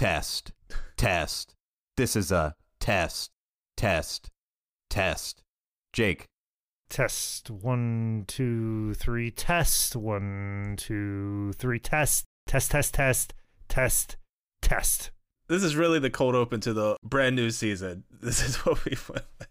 test, test. This is a test, test, test. Jake, Test one, two, three. Test one, two, three. Test, test, test, test, test, test. This is really the cold open to the brand new season. This is what we went with.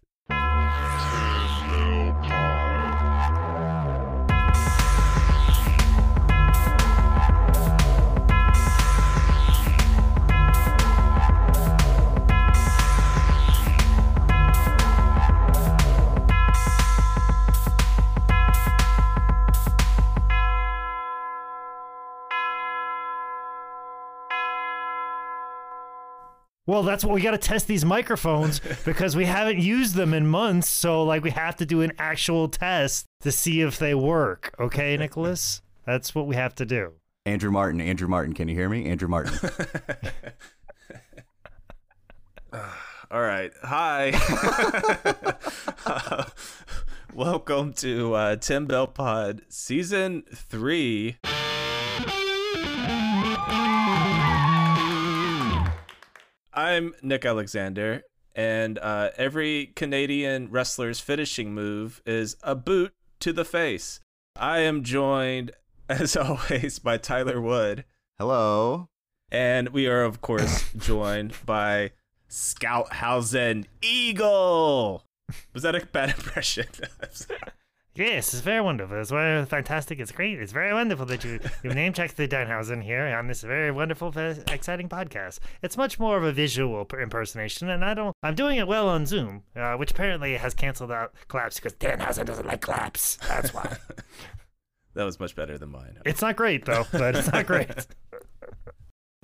Well, that's what we got to test these microphones because we haven't used them in months. So, like, we have to do an actual test to see if they work. Okay, Nicholas? That's what we have to do. Andrew Martin, Andrew Martin. Can you hear me? Andrew Martin. All right. Hi. Uh, welcome to uh, 10 Bell Pod Season 3. I'm Nick Alexander, and uh, every Canadian wrestler's finishing move is a boot to the face. I am joined, as always, by Tyler Wood, Hello. and we are, of course, joined by Scouthausen Eagle. Was that a bad impression? Yes, it's very wonderful. It's very fantastic. It's great. It's very wonderful that you, you name checked the Danhausen here on this very wonderful, exciting podcast. It's much more of a visual impersonation, and I don't. I'm doing it well on Zoom, uh, which apparently has canceled out claps because Danhausen doesn't like claps. That's why. that was much better than mine. it's not great though, but it's not great.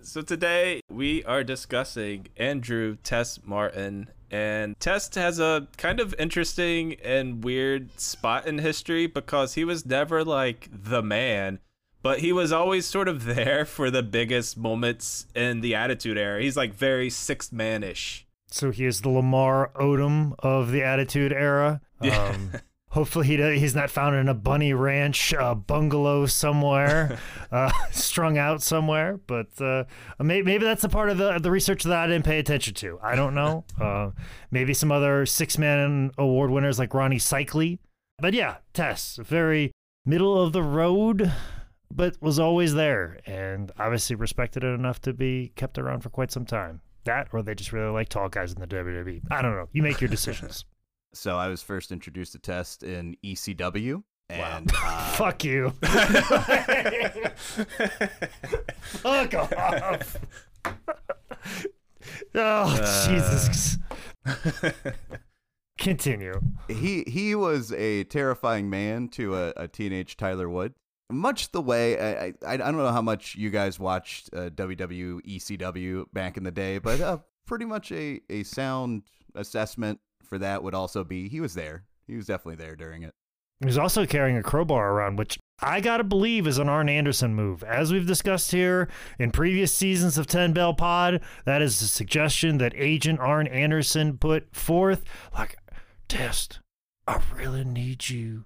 So today we are discussing Andrew Test Martin. And Test has a kind of interesting and weird spot in history because he was never like the man, but he was always sort of there for the biggest moments in the Attitude Era. He's like very sixth man-ish. So he is the Lamar Odom of the Attitude Era. Um, hopefully he do- he's not found in a bunny ranch uh, bungalow somewhere, uh, strung out somewhere. But uh, maybe, maybe that's a part of the the research that I didn't pay attention to. I don't know. Uh, maybe some other six man award winners like Rony Seikaly. But yeah, Test, very middle of the road. But was always there and obviously respected it enough to be kept around for quite some time. That, or they just really like tall guys in the WWE. I don't know. You make your decisions. So I was first introduced to Test in ECW. And uh, Fuck you. Fuck off. oh, Jesus. Continue. he he was a terrifying man to a, a teenage Tyler Wood. Much the way I, I I don't know how much you guys watched uh, WW ECW back in the day, but uh, pretty much a a sound assessment for that would also be he was there. He was definitely there during it. He was also carrying a crowbar around, which I gotta believe is an Arn Anderson move. As we've discussed here in previous seasons of 10 Bell Pod, that is a suggestion that Agent Arn Anderson put forth. Like, Test, I really need you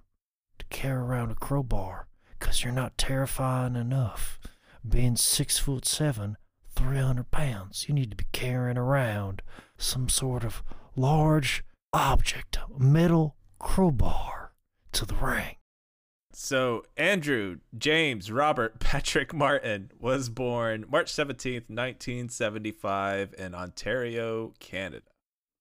to carry around a crowbar because you're not terrifying enough. Being six foot seven, 300 pounds, you need to be carrying around some sort of large object, metal crowbar to the ring. So, Andrew James Robert Patrick Martin was born March 17th, 1975, in Ontario, Canada.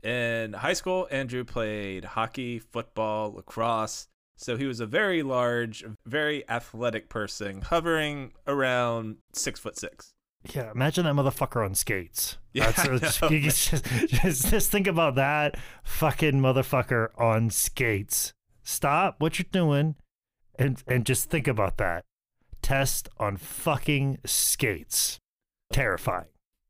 In high school, Andrew played hockey, football, lacrosse. So, he was a very large, very athletic person, hovering around six foot six. Yeah, imagine that motherfucker on skates. Yeah, That's, know, just, just, just think about that fucking motherfucker on skates. Stop what you're doing and and just think about that. Test on fucking skates. Terrifying.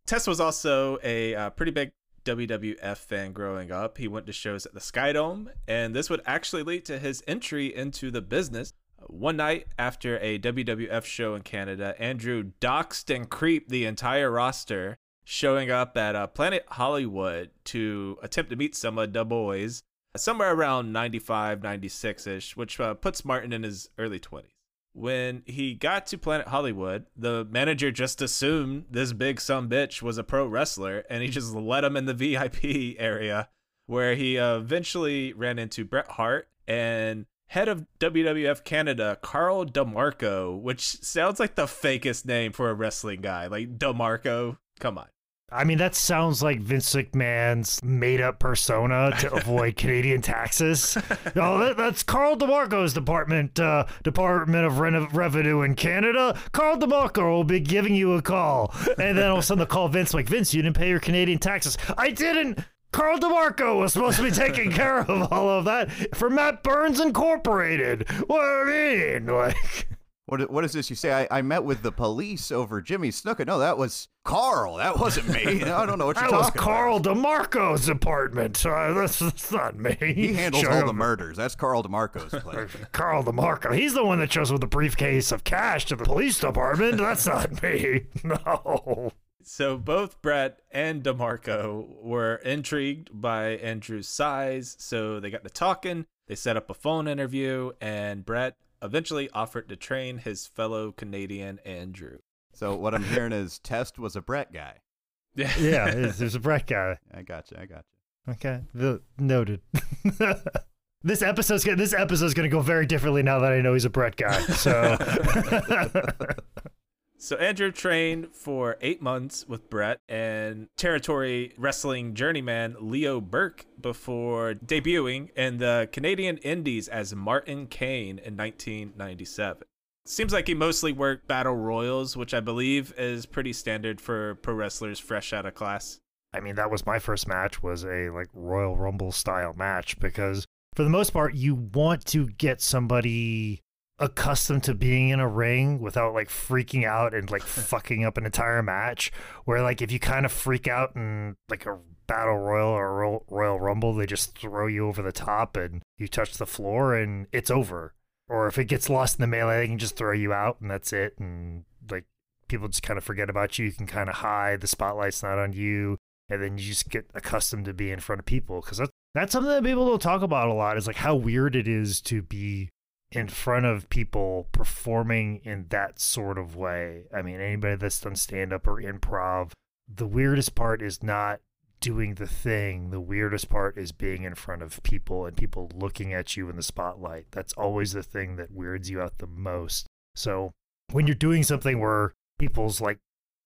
Test was also a uh, pretty big WWF fan growing up. He went to shows at the Skydome, and this would actually lead to his entry into the business. One night after a WWF show in Canada, Andrew doxed and creeped the entire roster, showing up at uh, Planet Hollywood to attempt to meet some of the boys somewhere around 95, 96 ish, which uh, puts Martin in his early 20s. When he got to Planet Hollywood, the manager just assumed this big some bitch was a pro wrestler and he just let him in the VIP area where he eventually ran into Bret Hart and head of WWF Canada, Carl DeMarco, which sounds like the fakest name for a wrestling guy. Like DeMarco, come on. I mean, that sounds like Vince McMahon's made up persona to avoid Canadian taxes. No, that, that's Carl DeMarco's department, uh, Department of Re- Revenue in Canada. Carl DeMarco will be giving you a call. And then all of a sudden they'll call Vince, like, Vince, you didn't pay your Canadian taxes. I didn't. Carl DeMarco was supposed to be taking care of all of that for Matt Burns Incorporated. What do you mean? Like, What what is this? You say I, I met with the police over Jimmy Snuka. No, that was Carl. That wasn't me. I don't know what you're that was talking Carl about. DeMarco's apartment. Uh, that's, that's not me. He handles all the murders. That's Carl DeMarco's place. Carl DeMarco. He's the one that shows with the briefcase of cash to the police department. That's not me. No. So both Bret and DeMarco were intrigued by Andrew's size, so they got to talking. They set up a phone interview, and Bret eventually offered to train his fellow Canadian Andrew. So what I'm hearing is Test was a Bret guy. Yeah, yeah, there's a Bret guy. I got you. I got you. Okay, the, noted. this episode's gonna, this episode's gonna go very differently now that I know he's a Bret guy. So So Andrew trained for eight months with Bret and territory wrestling journeyman Leo Burke before debuting in the Canadian Indies as Martin Kane in 1997. Seems like he mostly worked battle royals, which I believe is pretty standard for pro wrestlers fresh out of class. I mean, that was my first match was a like Royal Rumble style match because for the most part, you want to get somebody accustomed to being in a ring without like freaking out and like fucking up an entire match. Where like if you kind of freak out in like a battle royal or a Royal, Royal Rumble, they just throw you over the top and you touch the floor and it's over. Or if it gets lost in the melee, they can just throw you out and that's it. And like people just kind of forget about you. You can kind of hide. The spotlight's not on you and then you just get accustomed to being in front of people because that's that's something that people don't talk about a lot is like how weird it is to be in front of people performing in that sort of way. I mean anybody that's done stand up or improv the weirdest part is not doing the thing. The weirdest part is being in front of people and people looking at you in the spotlight. That's always the thing that weirds you out the most. So when you're doing something where people's like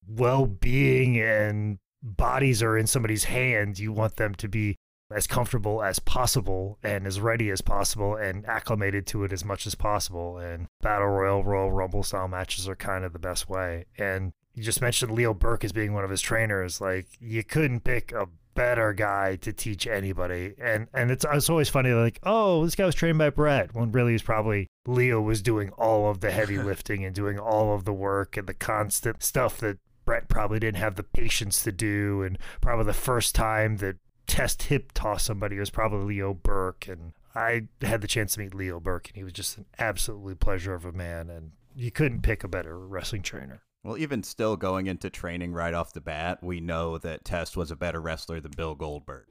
well-being and bodies are in somebody's hands, you want them to be as comfortable as possible and as ready as possible and acclimated to it as much as possible. And Battle Royal, Royal Rumble style matches are kind of the best way. And you just mentioned Leo Burke as being one of his trainers. Like you couldn't pick a better guy to teach anybody. And and it's it's always funny like, oh, this guy was trained by Bret when really he's probably Leo was doing all of the heavy lifting and doing all of the work and the constant stuff that Bret probably didn't have the patience to do and probably the first time that test hip toss somebody It was probably Leo Burke and I had the chance to meet Leo Burke and he was just an absolutely pleasure of a man and you couldn't pick a better wrestling trainer. Well, even still going into training right off the bat, we know that Test was a better wrestler than Bill Goldberg.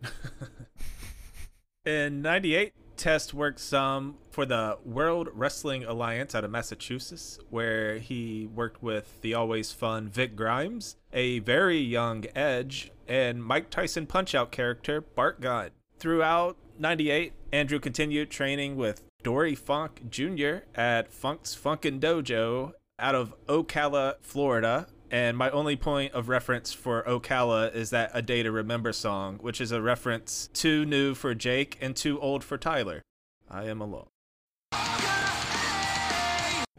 In 98, Test worked some for the World Wrestling Alliance out of Massachusetts, where he worked with the always fun Vic Grimes, a very young Edge, and Mike Tyson Punch Out character Bart Gunn. Throughout 98, Andrew continued training with Dory Funk Jr. at Funk's Funkin' Dojo out of Ocala, Florida. And my only point of reference for Ocala is that A Day to Remember song, which is a reference too new for Jake and too old for Tyler. I am alone.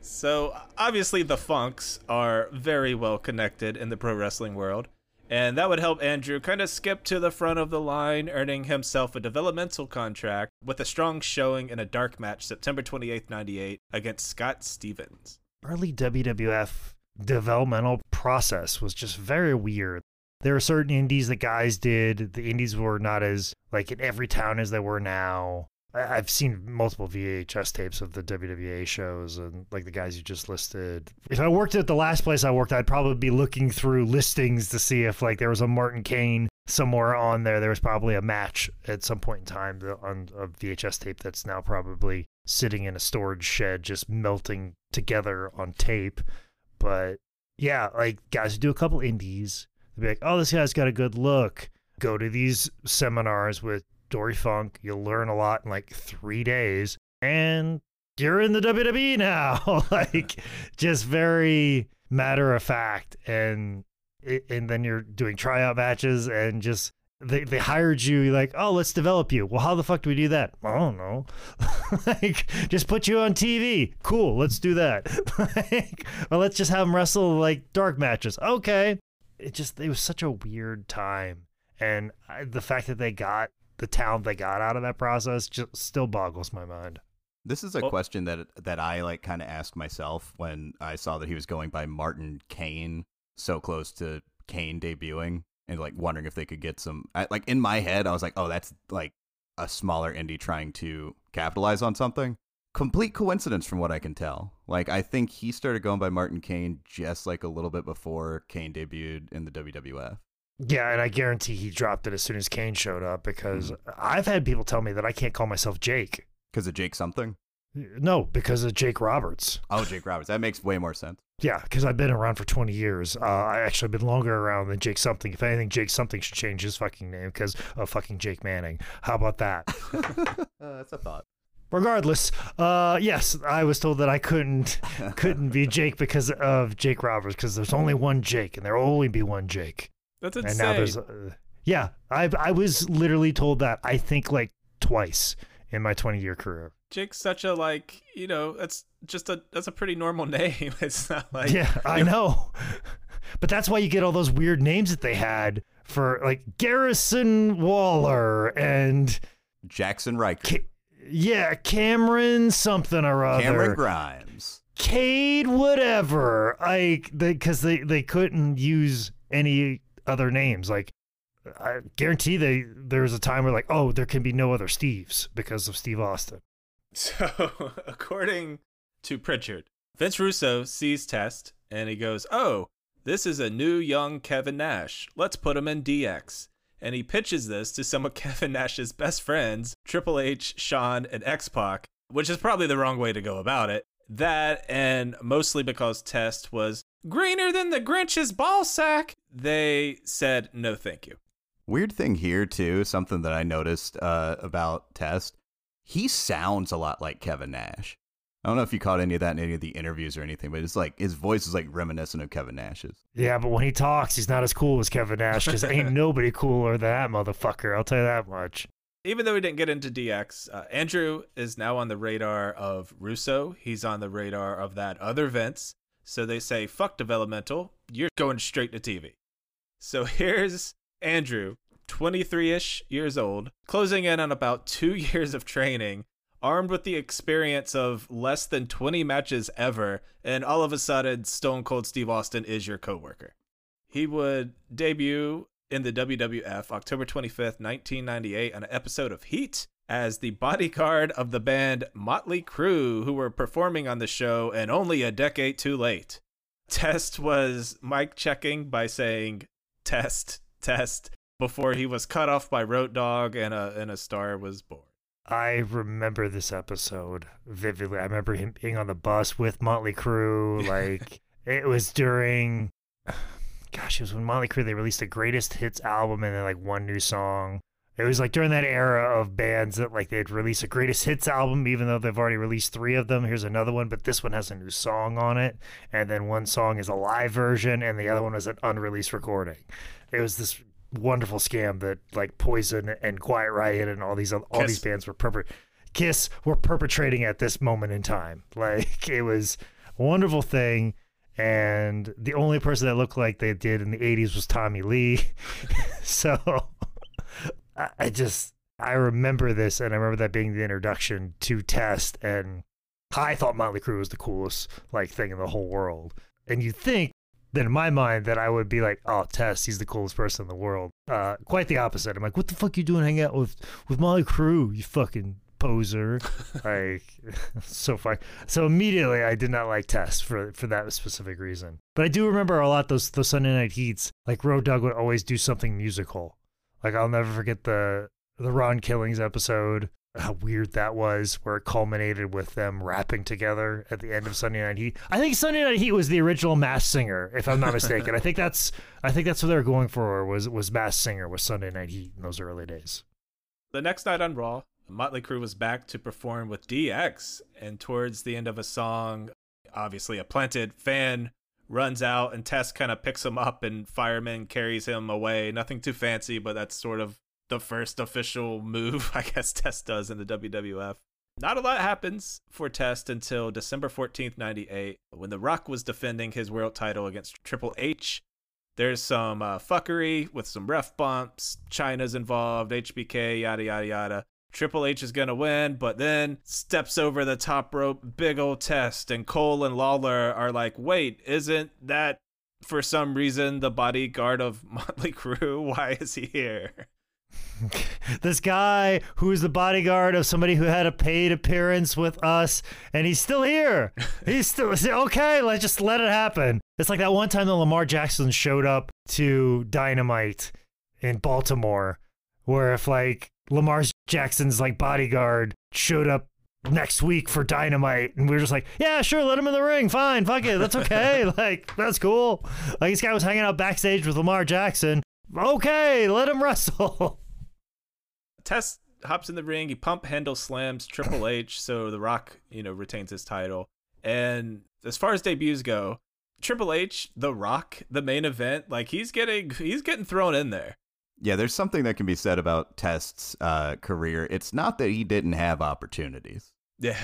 So, obviously, the Funks are very well connected in the pro wrestling world. And that would help Andrew kind of skip to the front of the line, earning himself a developmental contract with a strong showing in a dark match September 28th, 98 against Scott Stevens. Early WWF developmental process was just very weird. There were certain indies that guys did. The indies were not as like in every town as they were now. I've seen multiple VHS tapes of the WWA shows and like the guys you just listed. If I worked at the last place I worked, I'd probably be looking through listings to see if like there was a Martin Kane somewhere on there. There was probably a match at some point in time on a VHS tape that's now probably sitting in a storage shed just melting together on tape. But yeah, like guys who do a couple indies, they'll be like, oh, this guy's got a good look. Go to these seminars with Dory Funk. You'll learn a lot in like three days. And you're in the WWE now. like just very matter of fact. And and then you're doing tryout matches and just they, they hired you like oh let's develop you well how the fuck do we do that i don't know like just put you on tv cool let's do that like, well let's just have them wrestle like dark matches okay it just it was such a weird time and the fact that they got the talent they got out of that process just still boggles my mind. This is a Well- question that that I like kind of asked myself when I saw that he was going by Martin Kane so close to Kane debuting and like wondering if they could get some I, like in my head I was like oh that's like a smaller indie trying to capitalize on something. Complete coincidence from what I can tell. Like I think he started going by Martin Kane just like a little bit before Kane debuted in the WWF yeah and i guarantee he dropped it as soon as kane showed up because i've had people tell me that i can't call myself jake because of Jake something no because of jake roberts oh Jake Roberts that makes way more sense Yeah, because I've been around for 20 years. Uh, I actually been longer around than Jake Something. If anything, Jake Something should change his fucking name because of fucking Jake Manning. How about that? uh, that's a thought Regardless, uh, yes, I was told that I couldn't couldn't be Jake because of Jake Roberts because there's only one Jake and there'll only be one Jake. That's And now there's, uh, yeah, I I was literally told that I think like twice in my 20 year career. Jake's such a like, you know, that's just a that's a pretty normal name. It's not like yeah, I know. But that's why you get all those weird names that they had for like Grayson Waller and Jackson Riker Ca- yeah, Cameron something or other. Cameron Grimes Cade whatever. Like they cuz they they couldn't use any other names. Like I guarantee they there was a time where like, oh, there can be no other Steves because of Steve Austin. So, according to Prichard, Vince Russo sees Test and he goes, "Oh, this is a new young Kevin Nash. Let's put him in DX." And he pitches this to some of Kevin Nash's best friends, Triple H, Shawn, and X Pac, which is probably the wrong way to go about it. That and mostly because Test was greener than the Grinch's ball sack, they said no, thank you. Weird thing here too, something that I noticed uh, about Test. He sounds a lot like Kevin Nash. I don't know if you caught any of that in any of the interviews or anything, but it's like his voice is like reminiscent of Kevin Nash's. Yeah, but when he talks, he's not as cool as Kevin Nash because ain't nobody cooler than that motherfucker. I'll tell you that much. even though we didn't get into DX, uh, Andrew is now on the radar of Russo. He's on the radar of that other Vince. So they say, fuck developmental. You're going straight to TV. So here's Andrew, 23 ish years old, closing in on about two years of training, armed with the experience of less than 20 matches ever. And all of a sudden, Stone Cold Steve Austin is your coworker. He would debut in the WWF October 25th, 1998, on an episode of Heat as the bodyguard of the band Motley Crue, who were performing on the show and only a decade too late. Test was mic checking by saying test, test, before he was cut off by Road Dog and a, and a star was born. I remember this episode vividly. I remember him being on the bus with Motley Crue. Like it was during, gosh, it was when Motley Crue they released the greatest hits album and then like one new song. It was like during that era of bands that like they'd release a greatest hits album, even though they've already released three of them. Here's another one, but this one has a new song on it, and then one song is a live version, and the other one is an unreleased recording. It was this wonderful scam that like Poison and Quiet Riot and all these all Kiss. these bands were perpet Kiss were perpetrating at this moment in time. Like it was a wonderful thing. And the only person that looked like they did in the 80s was Tommy Lee. so I, I just, I remember this and I remember that being the introduction to Test. And I thought Motley Crue was the coolest like thing in the whole world. And you think then in my mind that I would be like, oh, Test, he's the coolest person in the world. Uh, quite the opposite. I'm like, what the fuck you doing hanging out with with Motley Crue, you fucking poser. like so far. So immediately I did not like Test for for that specific reason. But I do remember a lot those those Sunday night heats. Like Road Dog would always do something musical. Like I'll never forget the the Ron Killings episode how weird that was, where it culminated with them rapping together at the end of Sunday Night Heat. I think Sunday Night Heat was the original Masked Singer, if I'm not mistaken. I think that's I think that's what they were going for was was Masked Singer was Sunday Night Heat in those early days. The next night on Raw, Motley Crue was back to perform with DX, and towards the end of a song, obviously a planted fan runs out and Test kind of picks him up and fireman carries him away. Nothing too fancy, but that's sort of the first official move I guess Test does in the WWF. Not a lot happens for Test until December 14th, 98, when The Rock was defending his world title against Triple H. There's some uh, fuckery with some ref bumps. Chyna's involved, HBK, yada, yada, yada. Triple H is going to win, but then steps over the top rope, big old test. And Cole and Lawler are like, wait, isn't that for some reason the bodyguard of Motley Crue? Why is he here? this guy who's the bodyguard of somebody who had a paid appearance with us, and he's still here. He's still okay. Let's just let it happen. It's like that one time that Lamar Jackson showed up to Dynamite in Baltimore, where if like Lamar Jackson's like bodyguard showed up next week for Dynamite, and we were just like, yeah, sure, let him in the ring, fine, fuck it, that's okay, like that's cool. Like this guy was hanging out backstage with Lamar Jackson. Okay, let him wrestle. Test hops in the ring. He pump handle slams Triple H, so The Rock, you know, retains his title. And as far as debuts go, Triple H, The Rock, the main event, like he's getting he's getting thrown in there. Yeah, there's something that can be said about Test's uh, career. It's not that he didn't have opportunities. Yeah.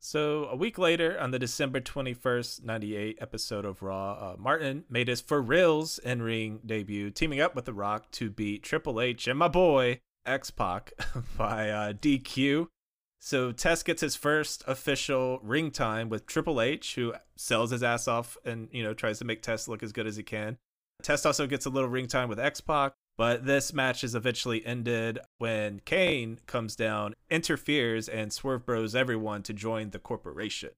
So a week later, on the December 21st, 98 episode of Raw, uh, Martin made his for reals in ring debut, teaming up with The Rock to beat Triple H and my boy X Pac by uh, DQ. So Test gets his first official ring time with Triple H, who sells his ass off and you know tries to make Test look as good as he can. Test also gets a little ring time with X Pac, but this match is eventually ended when Kane comes down, interferes, and Swerve Bros everyone to join the corporation.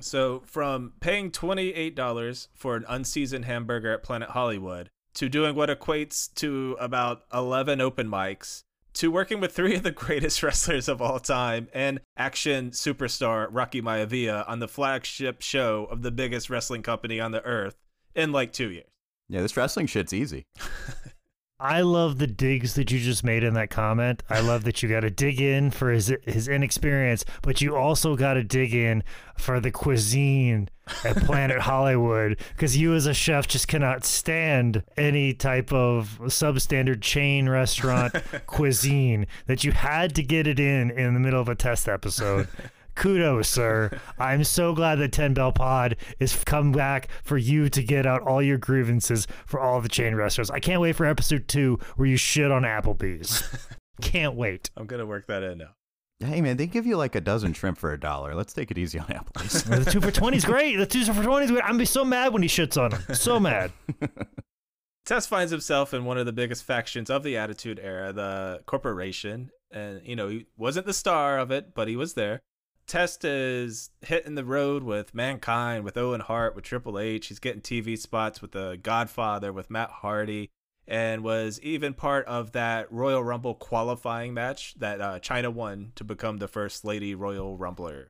So from paying $28 for an unseasoned hamburger at Planet Hollywood to doing what equates to about 11 open mics to working with three of the greatest wrestlers of all time and action superstar Rocky Maivia on the flagship show of the biggest wrestling company on the earth in like two years. Yeah, this wrestling shit's easy. I love the digs that you just made in that comment. I love that you got to dig in for his his inexperience, but you also got to dig in for the cuisine at Planet Hollywood because you as a chef just cannot stand any type of substandard chain restaurant cuisine that you had to get it in in the middle of a test episode kudos, sir. I'm so glad that 10 Bell Pod is come back for you to get out all your grievances for all the chain restaurants. I can't wait for episode two where you shit on Applebee's. can't wait. I'm going to work that in now. Hey man, they give you like a dozen shrimp for a dollar. Let's take it easy on Applebee's. the two for twenty is great. The two for twenty is great. I'm be so mad when he shits on them. So mad. Test finds himself in one of the biggest factions of the Attitude Era, the Corporation, and you know he wasn't the star of it, but he was there. Test is hitting the road with Mankind, with Owen Hart, with Triple H. He's getting TV spots with The Godfather, with Matt Hardy, and was even part of that Royal Rumble qualifying match that uh, Chyna won to become the first Lady Royal Rumbler.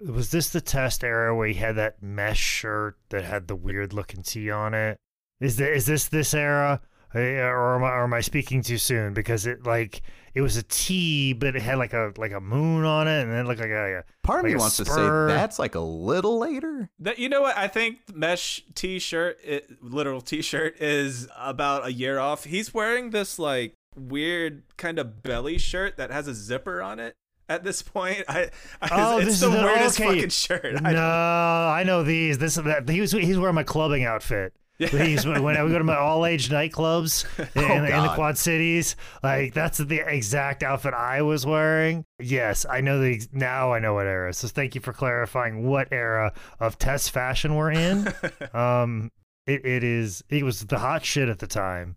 Was this the test era where he had that mesh shirt that had the weird looking T on it? Is, the, is this this era? Or am, I, or am I speaking too soon? Because it like it was a T, but it had like a like a moon on it, and it looked like a, part of like me wants spur. to say that's like a little later. That you know what I think mesh T-shirt, it, literal T-shirt, is about a year off. He's wearing this like weird kind of belly shirt that has a zipper on it. At this point, I, I oh, it's this the, is weirdest okay. fucking shirt. No, I, I know these. This that he was he's wearing my clubbing outfit. He's, when I go to my all age nightclubs in, oh, in, the Quad Cities, like that's the exact outfit I was wearing. Yes, I know the now I know what era. So thank you for clarifying what era of test fashion we're in. um, it, it is it was the hot shit at the time.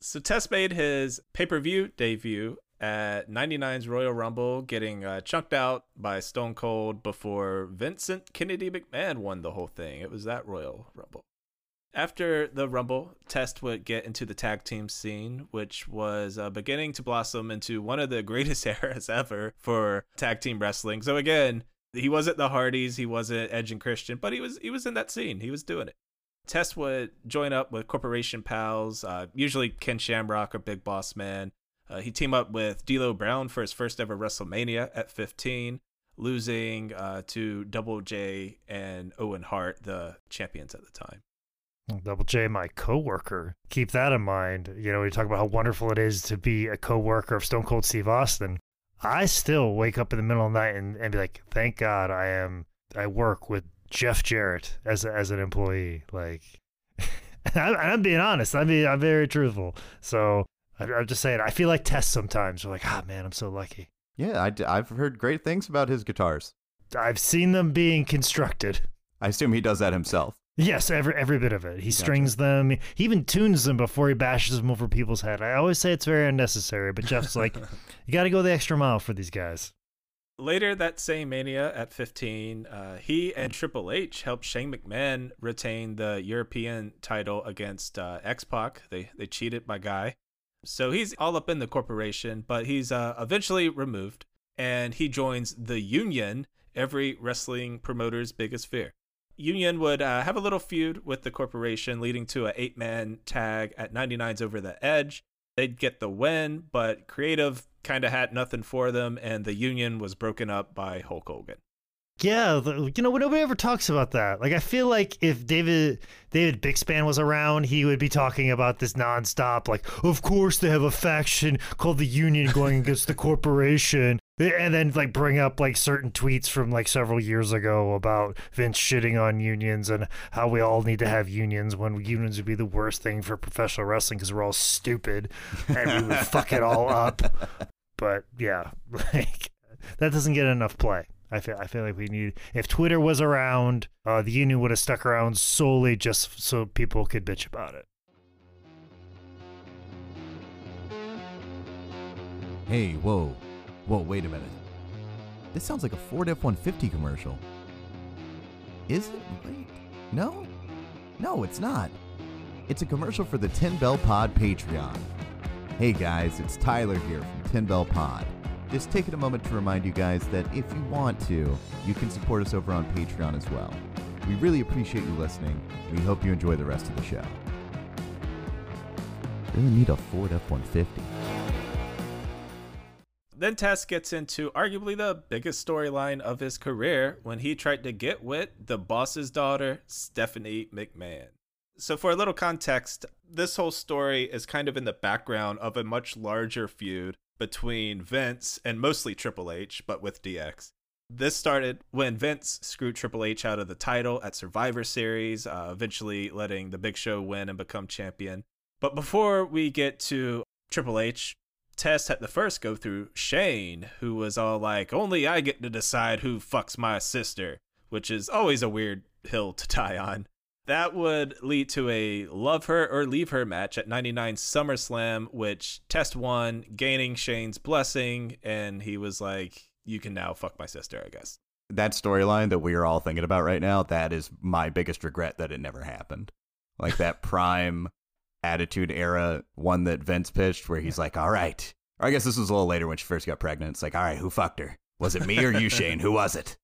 So Test made his pay per view debut at 99's Royal Rumble, getting uh, chunked out by Stone Cold before Vincent Kennedy McMahon won the whole thing. It was that Royal Rumble. After the Rumble, Test would get into the tag team scene, which was uh, beginning to blossom into one of the greatest eras ever for tag team wrestling. So again, he wasn't the Hardys, he wasn't Edge and Christian, but he was he was in that scene. He was doing it. Test would join up with Corporation Pals, uh, usually Ken Shamrock or Big Boss Man. Uh, he teamed up with D'Lo Brown for his first ever WrestleMania at 15, losing uh, to Double J and Owen Hart, the champions at the time. Double J, my coworker. Keep that in mind. You know, we talk about how wonderful it is to be a coworker of Stone Cold Steve Austin. I still wake up in the middle of the night and, and be like, thank God I am I work with Jeff Jarrett as a, as an employee. Like, I'm, I'm, being honest. I mean, I'm very truthful. So I, am just saying, I feel like Test sometimes. We're like, ah, oh, man, I'm so lucky. Yeah, I, I've heard great things about his guitars. I've seen them being constructed. I assume he does that himself. Yes, every every bit of it. He gotcha. strings them. He even tunes them before he bashes them over people's head. I always say it's very unnecessary, but Jeff's like, you got to go the extra mile for these guys. Later that same Mania at 15, uh, he and Triple H helped Shane McMahon retain the European title against uh, X Pac. They they cheated my guy, so he's all up in the corporation, but he's uh, eventually removed, and he joins the Union, every wrestling promoter's biggest fear. Union would uh, have a little feud with the corporation, leading to an eight man tag at 99's Over the Edge. They'd get the win, but Creative kind of had nothing for them, and the Union was broken up by Hulk Hogan. Yeah, you know, nobody ever talks about that. Like, I feel like if David David Bixenspan was around, he would be talking about this nonstop. Like, of course they have a faction called the Union going against the corporation, and then like bring up like certain tweets from like several years ago about Vince shitting on unions and how we all need to have unions when unions would be the worst thing for professional wrestling because we're all stupid and we would fuck it all up. But yeah, like that doesn't get enough play. I feel I feel like we need if Twitter was around, uh, the union would have stuck around solely just so people could bitch about it. Hey, whoa, whoa, wait a minute. This sounds like a Ford F-150 commercial. Is it? No, no, it's not. It's a commercial for the 10 Bell Pod Patreon. Hey guys, it's Tyler here from 10 Bell Pod just taking a moment to remind you guys that if you want to, you can support us over on Patreon as well. We really appreciate you listening. We hope you enjoy the rest of the show. Really need a Ford F 150. Then Test gets into arguably the biggest storyline of his career when he tried to get with the boss's daughter, Stephanie McMahon. So, for a little context, this whole story is kind of in the background of a much larger feud between Vince and mostly Triple H, but with DX. This started when Vince screwed Triple H out of the title at Survivor Series, uh, eventually letting the Big Show win and become champion. But before we get to Triple H, Test had the first go through Shane, who was all like, only I get to decide who fucks my sister, which is always a weird hill to die on. That would lead to a love her or leave her match at 99 SummerSlam, which Test won, gaining Shane's blessing, and he was like, You can now fuck my sister, I guess. That storyline that we are all thinking about right now, that is my biggest regret that it never happened. Like that prime attitude era one that Vince pitched where he's like, All right. Or I guess this was a little later when she first got pregnant. It's like, All right, who fucked her? Was it me or you, Shane? Who was it?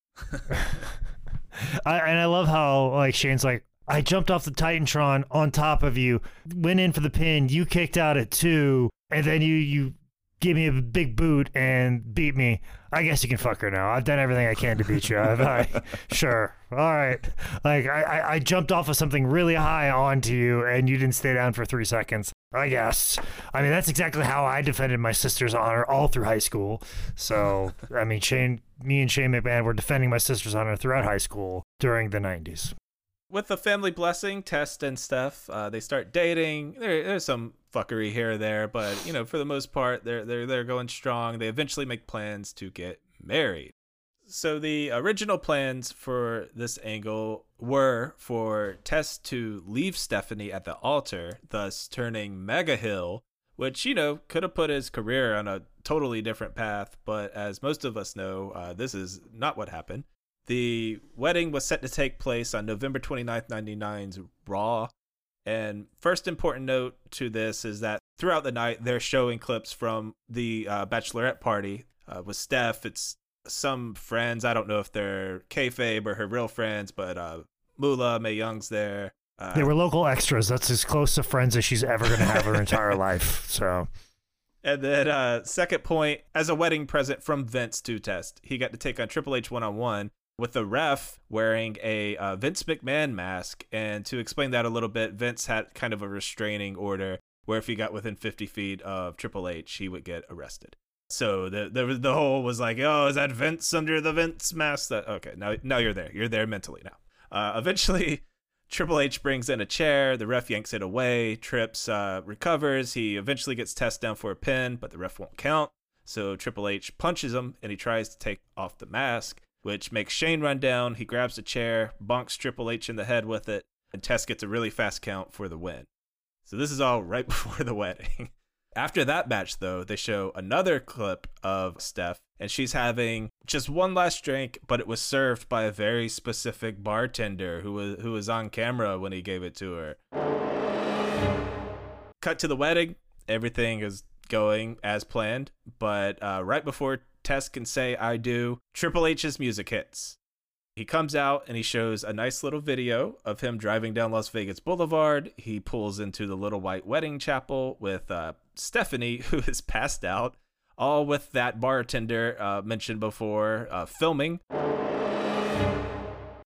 I, and I love how like Shane's like, I jumped off the Titantron on top of you, went in for the pin. You kicked out at two, and then you you gave me a big boot and beat me. I guess you can fuck her now. I've done everything I can to beat you. I, sure. All right. Like I, I jumped off of something really high onto you, and you didn't stay down for three seconds. I guess. I mean, that's exactly how I defended my sister's honor all through high school. So, I mean, Shane, me and Shane McMahon were defending my sister's honor throughout high school during the '90s with the family blessing test and stuff, uh, they start dating. There, there's some fuckery here or there, but you know, for the most part, they're they're they're going strong. They eventually make plans to get married. So the original plans for this angle were for Test to leave Stephanie at the altar, thus turning mega heel, which you know could have put his career on a totally different path. But as most of us know, uh, this is not what happened. The wedding was set to take place on November 29th, 99's Raw. And first important note to this is that throughout the night, they're showing clips from the uh, bachelorette party uh, with Steph. It's some friends. I don't know if they're kayfabe or her real friends, but uh, Moolah, Mae Young's there. Uh, They were local extras. That's as close to friends as she's ever going to have her entire life. So, And then uh second point, as a wedding present from Vince to test, he got to take on Triple H one on one with the ref wearing a uh, Vince McMahon mask. And to explain that a little bit, Vince had kind of a restraining order where if he got within 50 feet of Triple H, he would get arrested. So the the the whole was like, oh, is that Vince under the Vince mask? That okay, now now you're there. You're there mentally now. Uh, eventually, Triple H brings in a chair. The ref yanks it away. Trips uh, recovers. He eventually gets Test down for a pin, but the ref won't count. So Triple H punches him and he tries to take off the mask, which makes Shane run down. He grabs a chair, bonks Triple H in the head with it, and Test gets a really fast count for the win. So this is all right before the wedding. After that match, though, they show another clip of Steph, and she's having just one last drink, but it was served by a very specific bartender who was who was on camera when he gave it to her. Cut to the wedding. Everything is going as planned, but uh, right before Test can say "I do," Triple H's music hits. He comes out and he shows a nice little video of him driving down Las Vegas Boulevard. He pulls into the little white wedding chapel with uh, Stephanie, who is passed out, all with that bartender uh, mentioned before uh, filming.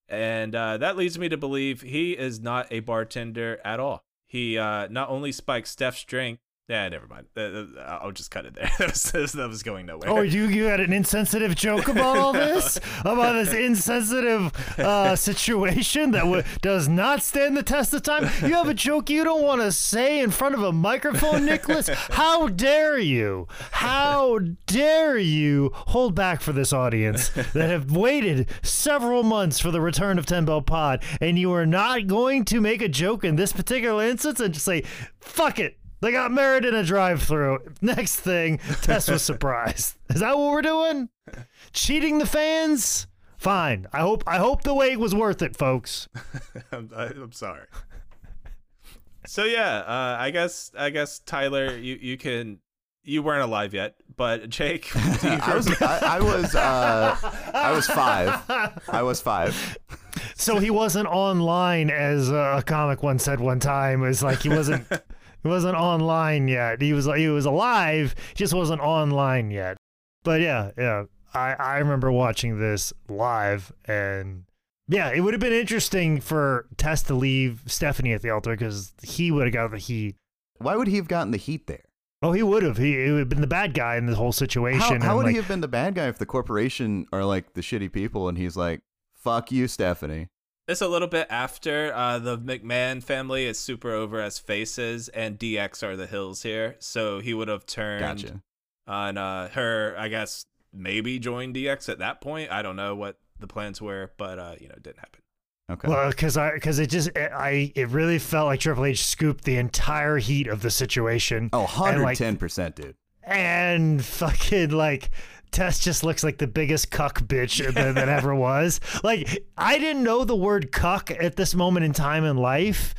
And uh, that leads me to believe he is not a bartender at all. He uh, not only spikes Steph's drink. Yeah, never mind. Uh, I'll just cut it there. that, was, that was going nowhere. oh, you you had an insensitive joke about all this, about this insensitive uh, situation that w- does not stand the test of time. You have a joke you don't want to say in front of a microphone, Nicholas. How dare you? How dare you hold back for this audience that have waited several months for the return of Ten Bell Pod, and you are not going to make a joke in this particular instance and just say, "Fuck it." They got married in a drive-through. Next thing, Test was surprised. Is that what we're doing? Cheating the fans? Fine. I hope I hope the wait was worth it, folks. I'm, I- I'm sorry. So yeah, uh, I guess I guess Tyler, you you can you weren't alive yet, but Jake, I was I, I was uh, I was five. I was five. So he wasn't online, as uh, a comic once said one time. It was like he wasn't he wasn't online yet. He was he was alive, just wasn't online yet. But yeah, yeah. I I remember watching this live, and yeah, it would have been interesting for Test to leave Stephanie at the altar because he would have got the heat. Why would he have gotten the heat there? Oh, he would have. He, he would have been the bad guy in the whole situation. How, how would like, he have been the bad guy if the corporation are like the shitty people and he's like, "Fuck you, Stephanie." It's a little bit after uh, the McMahon family is super over as faces, and DX are the heels here. So he would have turned Gotcha. on uh, her. I guess maybe join DX at that point. I don't know what the plans were, but uh, you know, it didn't happen. Okay. Well, because I because it just it, I it really felt like Triple H scooped the entire heat of the situation. oh, and, like, 110%, dude. and fucking like Test just looks like the biggest cuck bitch that, that ever was. Like I didn't know the word cuck at this moment in time in life,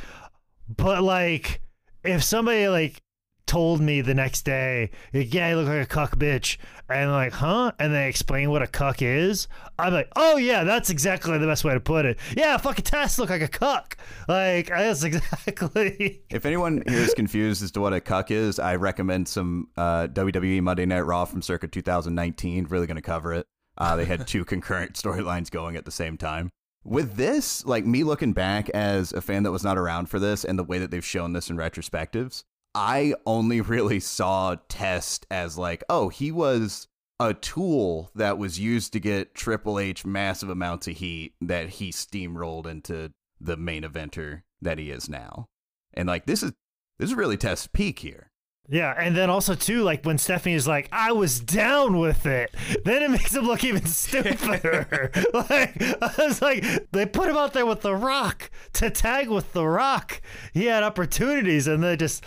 but like if somebody like told me the next day, yeah, you look like a cuck bitch, and I'm like, huh? And they explain what a cuck is, I'm like, oh yeah, that's exactly the best way to put it. Yeah, fucking Test look like a cuck. Like that's exactly. If anyone here is confused as to what a cuck is, I recommend some uh, WWE Monday Night Raw from circa 2019. Really going to cover it. Uh, they had two concurrent storylines going at the same time. With this, like me looking back as a fan that was not around for this and the way that they've shown this in retrospectives, I only really saw Test as like, oh, he was a tool that was used to get Triple H massive amounts of heat that he steamrolled into the main eventer that he is now. And like this is this is really Test's peak here. Yeah, and then also too, like when Stephanie is like, "I was down with it," then it makes him look even stupider. like I was like, they put him out there with The Rock to tag with The Rock. He had opportunities, and they just,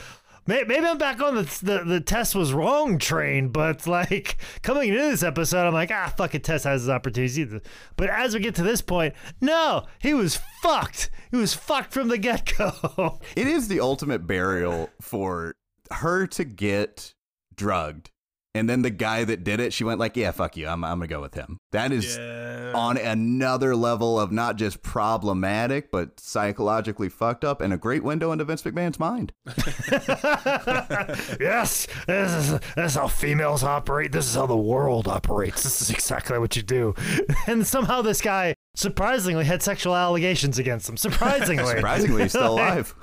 maybe I'm back on the, the the Test was wrong train, but like coming into this episode, I'm like, ah, fucking Test has his opportunities. But as we get to this point, no, he was fucked. He was fucked from the get go. It is the ultimate burial for her to get drugged and then the guy that did it, she went like, "Yeah, fuck you. I'm I'm gonna go with him." That is Yeah. on another level of not just problematic, but psychologically fucked up, and a great window into Vince McMahon's mind. yes, this is, this is how females operate. This is how the world operates. This is exactly what you do. And somehow this guy surprisingly had sexual allegations against him. Surprisingly. Surprisingly, he's still alive.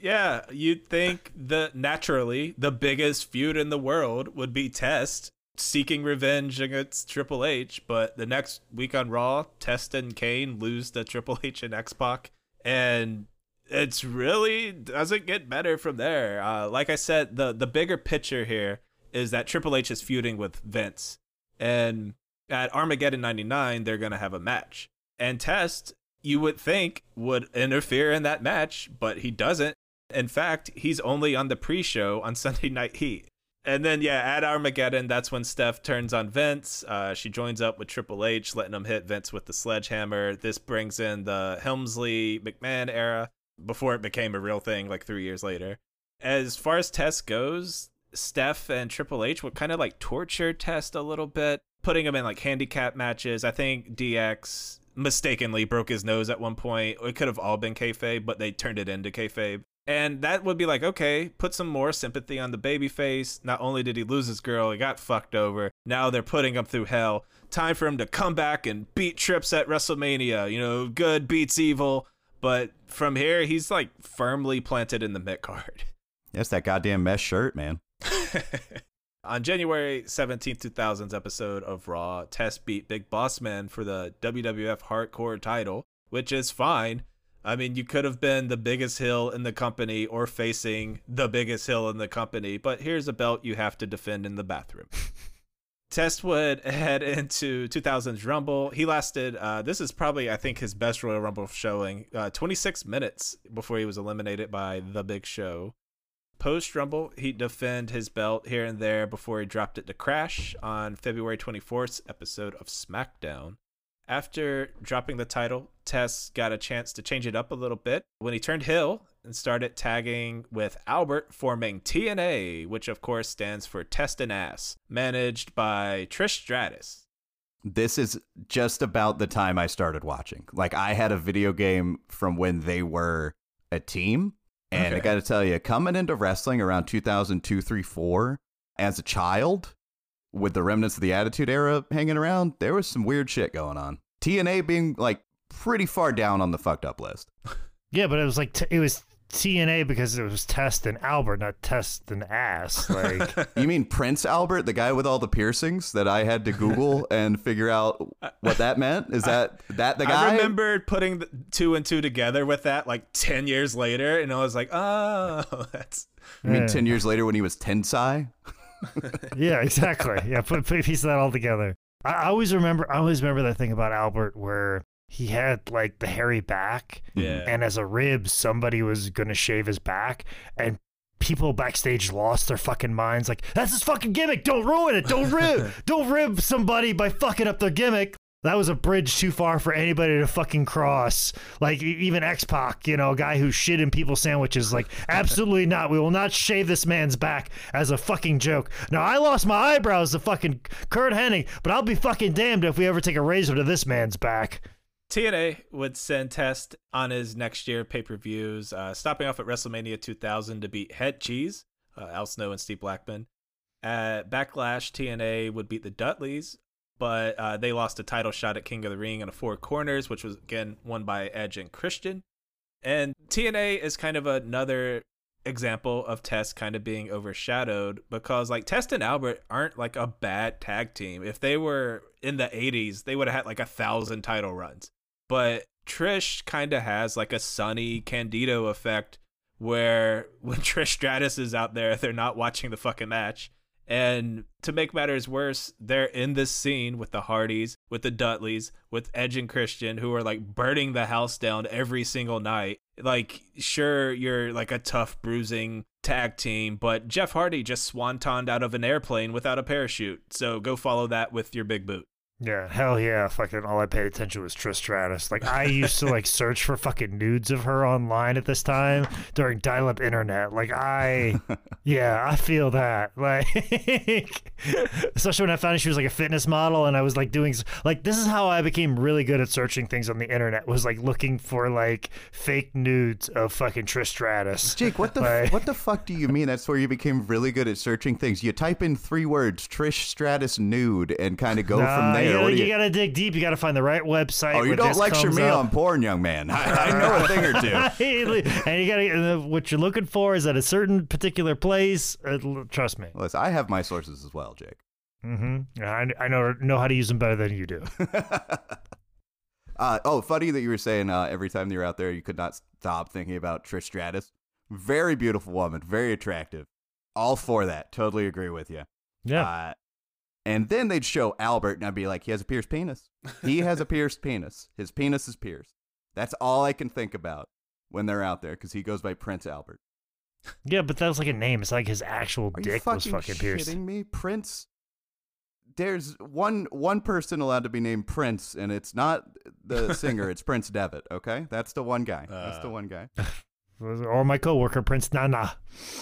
Yeah, you'd think that naturally the biggest feud in the world would be Test seeking revenge against Triple H, but the next week on Raw, Test and Kane lose to Triple H and X Pac, and it's really doesn't get better from there. Uh, like I said, the the bigger picture here is that Triple H is feuding with Vince, and at Armageddon '99 they're gonna have a match, and Test you would think would interfere in that match, but he doesn't. In fact, he's only on the pre-show on Sunday Night Heat. And then yeah, at Armageddon, that's when Steph turns on Vince. Uh, she joins up with Triple H, letting him hit Vince with the sledgehammer. This brings in the Helmsley McMahon era before it became a real thing, like three years later. As far as Test goes, Steph and Triple H would kind of like torture Test a little bit, putting him in like handicap matches. I think DX mistakenly broke his nose at one point. It could have all been kayfabe, but they turned it into kayfabe. And that would be like, okay, put some more sympathy on the babyface. Not only did he lose his girl, he got fucked over. Now they're putting him through hell. Time for him to come back and beat Trips at WrestleMania. You know, good beats evil. But from here, he's like firmly planted in the mid card. That's that goddamn mesh shirt, man. On January 17th, 2000's episode of Raw, Test beat Big Boss Man for the WWF Hardcore title, which is fine. I mean, you could have been the biggest heel in the company or facing the biggest heel in the company, but here's a belt you have to defend in the bathroom. Test would head into 2000's Rumble. He lasted, uh, this is probably, I think, his best Royal Rumble showing, uh, 26 minutes before he was eliminated by The Big Show. Post Rumble, he'd defend his belt here and there before he dropped it to Crash on February 24th episode of SmackDown. After dropping the title, Test got a chance to change it up a little bit when he turned heel and started tagging with Albert, forming TNA, which of course stands for Test and Ass, managed by Trish Stratus. This is just about the time I started watching. Like I had a video game from when they were a team, and I got to tell you, coming into wrestling around 2002, 3, 4, as a child, with the remnants of the Attitude Era hanging around, there was some weird shit going on. TNA being like pretty far down on the fucked up list. Yeah, but it was like t- it was TNA because it was Test and Albert, not Test and Ass. Like, You mean Prince Albert, the guy with all the piercings that I had to Google and figure out what that meant? Is that that the guy? I remember putting the two and two together with that like 10 years later, and I was like, oh, that's. You mean Yeah. 10 years later when he was Tensai? yeah, exactly. Yeah, put put a piece of that all together. I, I always remember. I always remember that thing about Albert where he had like the hairy back, Yeah. Mm-hmm. and as a rib, somebody was gonna shave his back, and people backstage lost their fucking minds. Like that's his fucking gimmick. Don't ruin it. Don't rib. don't rib somebody by fucking up their gimmick. That was a bridge too far for anybody to fucking cross. Like even X Pac, you know, a guy who shit in people's sandwiches. Like absolutely not. We will not shave this man's back as a fucking joke. Now I lost my eyebrows to fucking Curt Hennig, but I'll be fucking damned if we ever take a razor to this man's back. TNA would send Test on his next year pay per views, uh, stopping off at WrestleMania 2000 to beat Head Cheese, uh, Al Snow and Steve Blackman. At Backlash, TNA would beat the Dudleys, but uh, they lost a title shot at King of the Ring in a four corners, which was again won by Edge and Christian. And TNA is kind of another example of Test kind of being overshadowed because like Test and Albert aren't like a bad tag team. If they were in the 80s, they would have had like a thousand title runs. But Trish kind of has like a Sunny Candido effect where when Trish Stratus is out there, they're not watching the fucking match. And to make matters worse, they're in this scene with the Hardys, with the Dudleys, with Edge and Christian, who are like burning the house down every single night. Like, sure, you're like a tough, bruising tag team, but Jeff Hardy just swantoned out of an airplane without a parachute. So go follow that with your big boot. Yeah, hell yeah. Fucking all I paid attention was Trish Stratus. Like I used to like search for fucking nudes of her online at this time during dial up internet. Like I yeah, I feel that. Like especially when I found out she was like a fitness model and I was like doing like this is how I became really good at searching things on the internet was like looking for like fake nudes of fucking Trish Stratus. Jake, what the Like- what the fuck do you mean? That's where you became really good at searching things. You type in three words, Trish Stratus nude, and kind of go from Nah, there. You, What you you- gotta dig deep. You gotta find the right website. oh, you don't lecture me up. on porn, young man. I, I know a thing or two. and you gotta what you're looking for is at a certain particular place. Uh, trust me. Listen, I have my sources as well, Jake. Mm-hmm. I, I know know how to use them better than you do. Uh, oh, funny that you were saying uh, every time you were out there, you could not stop thinking about Trish Stratus. Very beautiful woman, very attractive. All for that. Totally agree with you. Yeah. Uh, and then they'd show Albert, and I'd be like, he has a pierced penis. He has a pierced penis. His penis is pierced. That's all I can think about when they're out there because he goes by Prince Albert. yeah, but that was like a name. It's like his actual Are dick fucking, was fucking pierced. shitting me? Prince. There's one one person allowed to be named Prince, and it's not the singer. It's Prince Devitt. Okay, that's the one guy. That's the Uh. one guy. Or my coworker Prince Nana.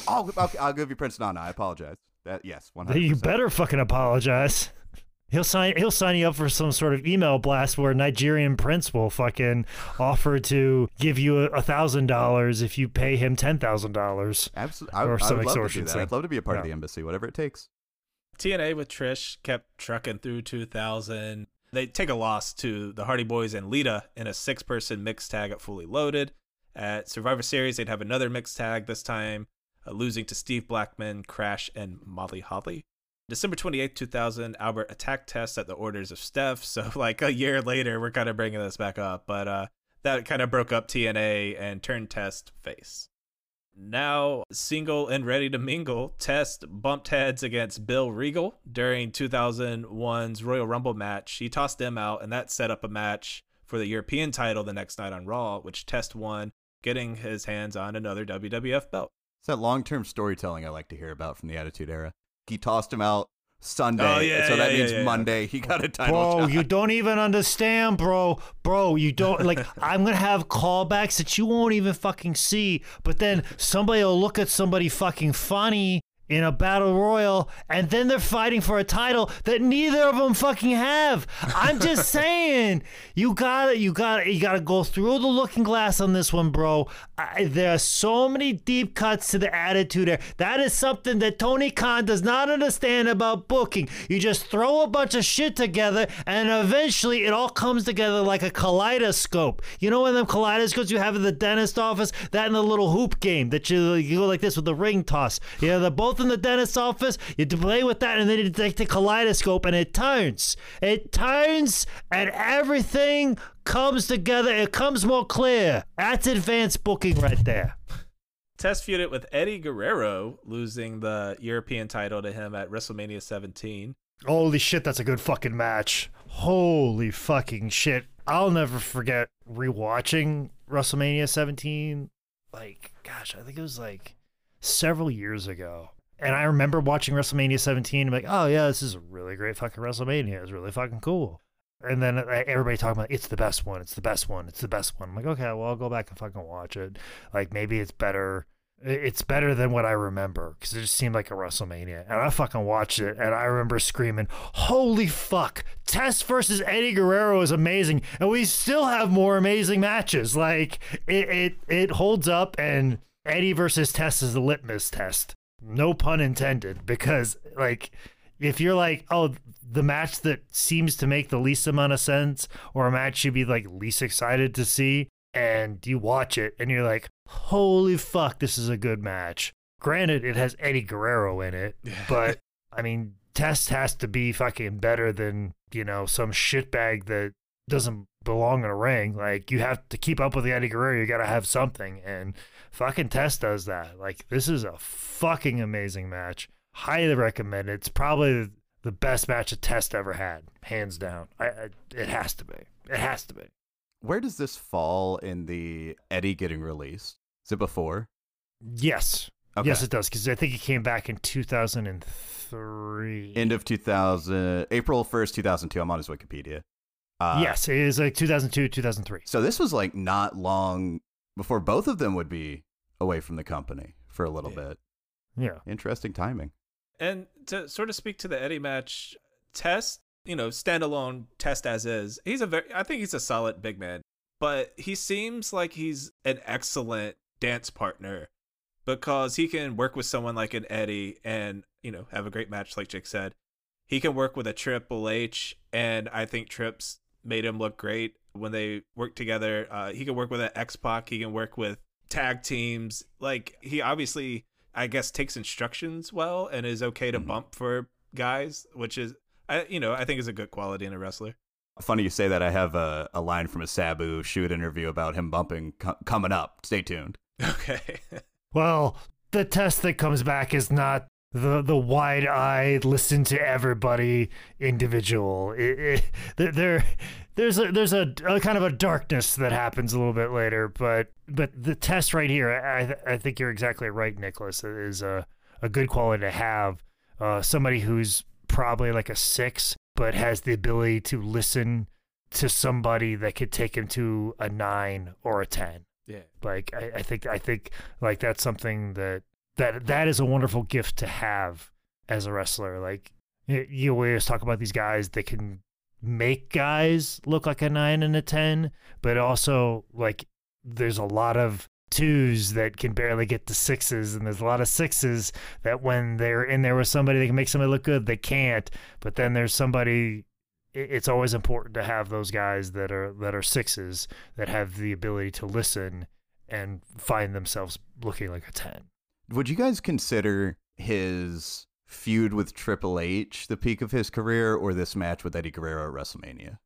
Oh, okay, I'll give you Prince Nana. I apologize. That yes, one hundred. You better fucking apologize. He'll sign. He'll sign you up for some sort of email blast where a Nigerian prince will fucking offer to give you a thousand dollars if you pay him ten thousand dollars. Absolutely, I, or I some would love to do extortion that. I'd love to be a part of the embassy, whatever it takes. TNA with Trish kept trucking through 2000. They take a loss to the Hardy Boys and Lita in a six person mixed tag at Fully Loaded. At Survivor Series, they'd have another mixed tag, this time uh, losing to Steve Blackman, Crash, and Molly Holly. December 28th, 2000, Albert attacked Test at the orders of Steph. So, like a year later, we're kind of bringing this back up. But uh, that kind of broke up TNA and turned Test face. Now, single and ready to mingle, Test bumped heads against Bill Regal during 2001's Royal Rumble match. He tossed them out, and that set up a match for the European title the next night on Raw, which Test won, getting his hands on another WWF belt. It's that long term storytelling I like to hear about from the Attitude Era. He tossed him out Sunday, Oh, yeah, so that yeah, means yeah, yeah. Monday he got a title Bro, shot. you don't even understand, bro. Bro, you don't like. I'm gonna have callbacks that you won't even fucking see. But then somebody will look at somebody fucking funny in a battle royal, and then they're fighting for a title that neither of them fucking have. I'm just saying, you gotta, you gotta, you gotta go through the looking glass on this one, bro. I, there are so many deep cuts to the attitude there. That is something that Tony Khan does not understand about booking. You just throw a bunch of shit together, and eventually it all comes together like a kaleidoscope. You know, when them kaleidoscopes you have in the dentist office, that in the little hoop game that you, you go like this with the ring toss. Yeah, they're both in the dentist office. You play with that, and then you take the kaleidoscope, and it turns. It turns, and everything comes together. It comes more clear. That's advanced booking right there. Test feuded with Eddie Guerrero, losing the European title to him at WrestleMania 17. Holy shit, that's a good fucking match. Holy fucking shit. I'll never forget rewatching WrestleMania 17. Like, gosh, I think it was like several years ago. And I remember watching WrestleMania 17 and be like, oh, yeah, this is a really great fucking WrestleMania. It's really fucking cool. And then uh, everybody talking about it's the best one, it's the best one, it's the best one. I'm like, okay, well, I'll go back and fucking watch it. Like, maybe it's better. It's better than what I remember because it just seemed like a WrestleMania. And I fucking watched it and I remember screaming, Holy fuck! Test versus Eddie Guerrero is amazing. And we still have more amazing matches. Like, it, it, it holds up and Eddie versus Test is the litmus test. No pun intended because, like, if you're like, oh, the match that seems to make the least amount of sense, or a match you'd be like least excited to see, and you watch it and you're like, holy fuck, this is a good match. Granted, it has Eddie Guerrero in it, but I mean, Test has to be fucking better than, you know, some shitbag that doesn't belong in a ring. Like, you have to keep up with the Eddie Guerrero, you gotta have something. And fucking Test does that. Like, this is a fucking amazing match. highly recommend it. It's probably the best match a test ever had, hands down. I, I, it has to be. It has to be. Where does this fall in the Eddie getting released? Is it before? Yes. Okay. Yes, it does because I think it came back in 2003. End of 2000, April 1st, 2002. I'm on his Wikipedia. Uh, yes, it is like 2002, 2003. So this was like not long before both of them would be away from the company for a little Yeah. bit. Yeah. Interesting timing. And to sort of speak to the Eddie match, Test, you know, standalone Test as is, he's a very, I think he's a solid big man, but he seems like he's an excellent dance partner because he can work with someone like an Eddie and, you know, have a great match, like Jake said. He can work with a Triple H, and I think Trips made him look great when they work together. Uh, he can work with an X Pac, he can work with tag teams. Like, he obviously I guess takes instructions well and is okay to Mhm. bump for guys, which is I you know I think is a good quality in a wrestler. Funny you say that. I have a, a line from a Sabu shoot interview about him bumping co- coming up. Stay tuned. Okay, Well, the test that comes back is not the the wide eyed listen to everybody individual. It, it, there, there there's a there's a, a kind of a darkness that happens a little bit later, but but the test right here, I I think you're exactly right, Nicholas. It is a a good quality to have. Uh, somebody who's probably like a six, but has the ability to listen to somebody that could take him to a nine or a ten. yeah, Like I, I think I think like that's something that that that is a wonderful gift to have as a wrestler. Like you always talk about these guys that can make guys look like a nine and a ten, but also like there's a lot of twos that can barely get to sixes, and there's a lot of sixes that when they're in there with somebody, they can make somebody look good. They can't, but then there's somebody. It's always important to have those guys that are that are sixes that have the ability to listen and find themselves looking like a ten. Would you guys consider his feud with Triple H the peak of his career, or this match with Eddie Guerrero at WrestleMania?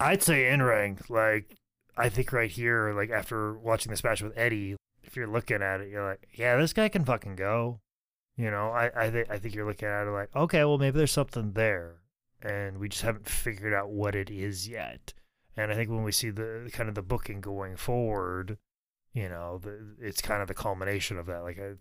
I'd say in ring. Like I think right here, like after watching this match with Eddie, if you're looking at it, you're like, yeah, this guy can fucking go. You know, I I think I think you're looking at it like, okay, well maybe there's something there, and we just haven't figured out what it is yet. And I think when we see the kind of the booking going forward, you know, the, it's kind of the culmination of that. Like I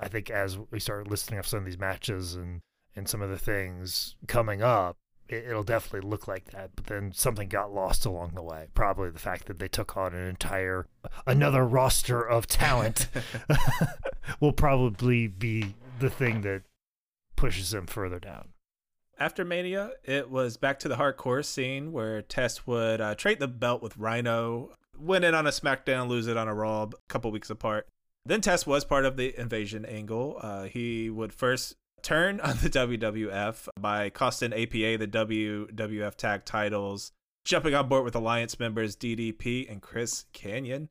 I think as we start listing off some of these matches and and some of the things coming up, it, it'll definitely look like that. But then something got lost along the way. Probably the fact that they took on an entire another roster of talent will probably be the thing that pushes them further down. After Mania, it was back to the hardcore scene where Test would uh, trade the belt with Rhino, win it on a SmackDown, lose it on a Raw, a couple weeks apart. Then Test was part of the invasion angle. Uh, he would first turn on the WWF by costing APA the WWF tag titles, jumping on board with Alliance members DDP and Chris Kanyon.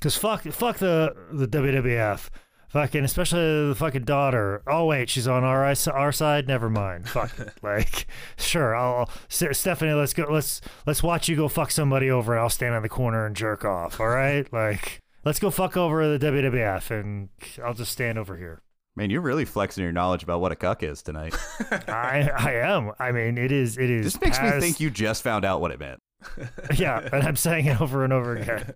Cause fuck, fuck the the WWF, fucking especially the fucking daughter. Oh wait, she's on our our side. Never mind. Fuck it. Like, sure, I'll Stephanie. Let's go. Let's let's watch you go fuck somebody over, and I'll stand on the corner and jerk off. All right, like. Let's go fuck over the WWF, and I'll just stand over here. Man, you're really flexing your knowledge about what a cuck is tonight. I I am. I mean, it is. It is. this makes me think you just found out what it meant. Yeah, and I'm saying it over and over again.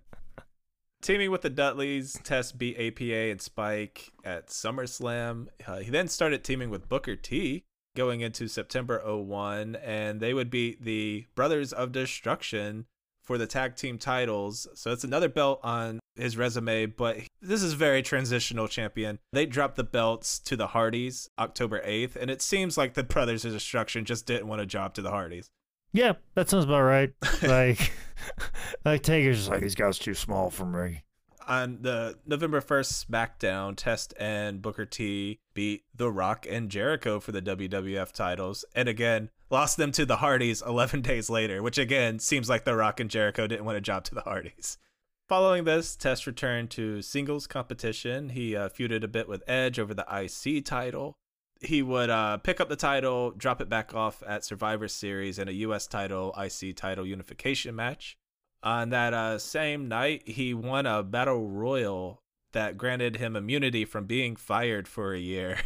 Teaming with the Dudleys, Test beat APA and Spike at SummerSlam. Uh, he then started teaming with Booker T going into September 01, and they would beat the Brothers of Destruction for the tag team titles. So it's another belt on his resume, but this is very transitional champion. They dropped the belts to the Hardys October 8th, and it seems like the Brothers of Destruction just didn't want a job to the Hardys. Yeah, that sounds about right. Like, like Taker's just like these guys too small for me. on the November 1st SmackDown, Test and Booker T beat The Rock and Jericho for the WWF titles, and again lost them to the Hardys 11 days later, which again seems like The Rock and Jericho didn't want a job to the Hardys. Following this, Test returned to singles competition. He uh, feuded a bit with Edge over the IC title. He would uh, pick up the title, drop it back off at Survivor Series in a U.S. title, IC title unification match. On that uh, same night, he won a battle royal that granted him immunity from being fired for a year.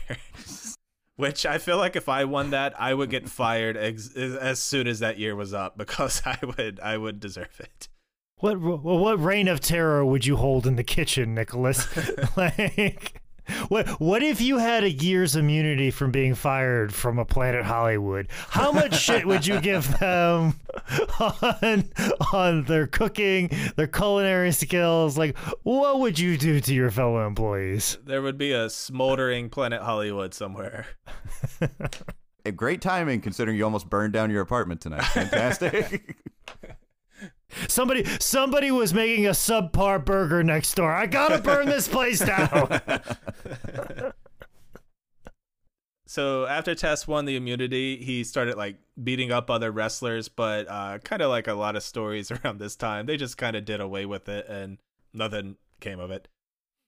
Which I feel like if I won that, I would get fired ex- as soon as that year was up because I would I would deserve it. What what reign of terror would you hold in the kitchen, Nicholas? like what what if you had a year's immunity from being fired from a Planet Hollywood? How much shit would you give them on on their cooking, their culinary skills? Like what would you do to your fellow employees? There would be a smoldering Planet Hollywood somewhere. a great timing considering you almost burned down your apartment tonight. Fantastic. Somebody somebody was making a subpar burger next door. I gotta burn this place down. so after Test won the immunity, he started like beating up other wrestlers, but uh, kind of like a lot of stories around this time, they just kind of did away with it and nothing came of it.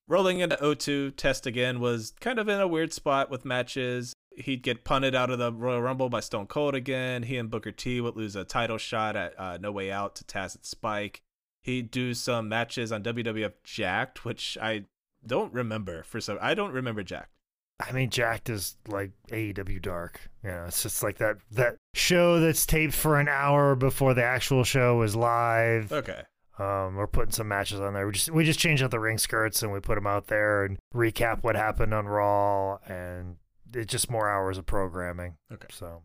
Rolling into O2, Test again was kind of in a weird spot with matches he'd get punted out of the Royal Rumble by Stone Cold again. He and Booker T would lose a title shot at uh, No Way Out to Taz and Spike. He'd do some matches on WWF Jakked, which I don't remember for some. I don't remember Jakked. I mean, Jakked is like AEW Dark. You know, it's just like that that show that's taped for an hour before the actual show is live. Okay. Um, we're putting some matches on there. We just we just change out the ring skirts and we put them out there and recap what happened on Raw and it's just more hours of programming. Okay. So,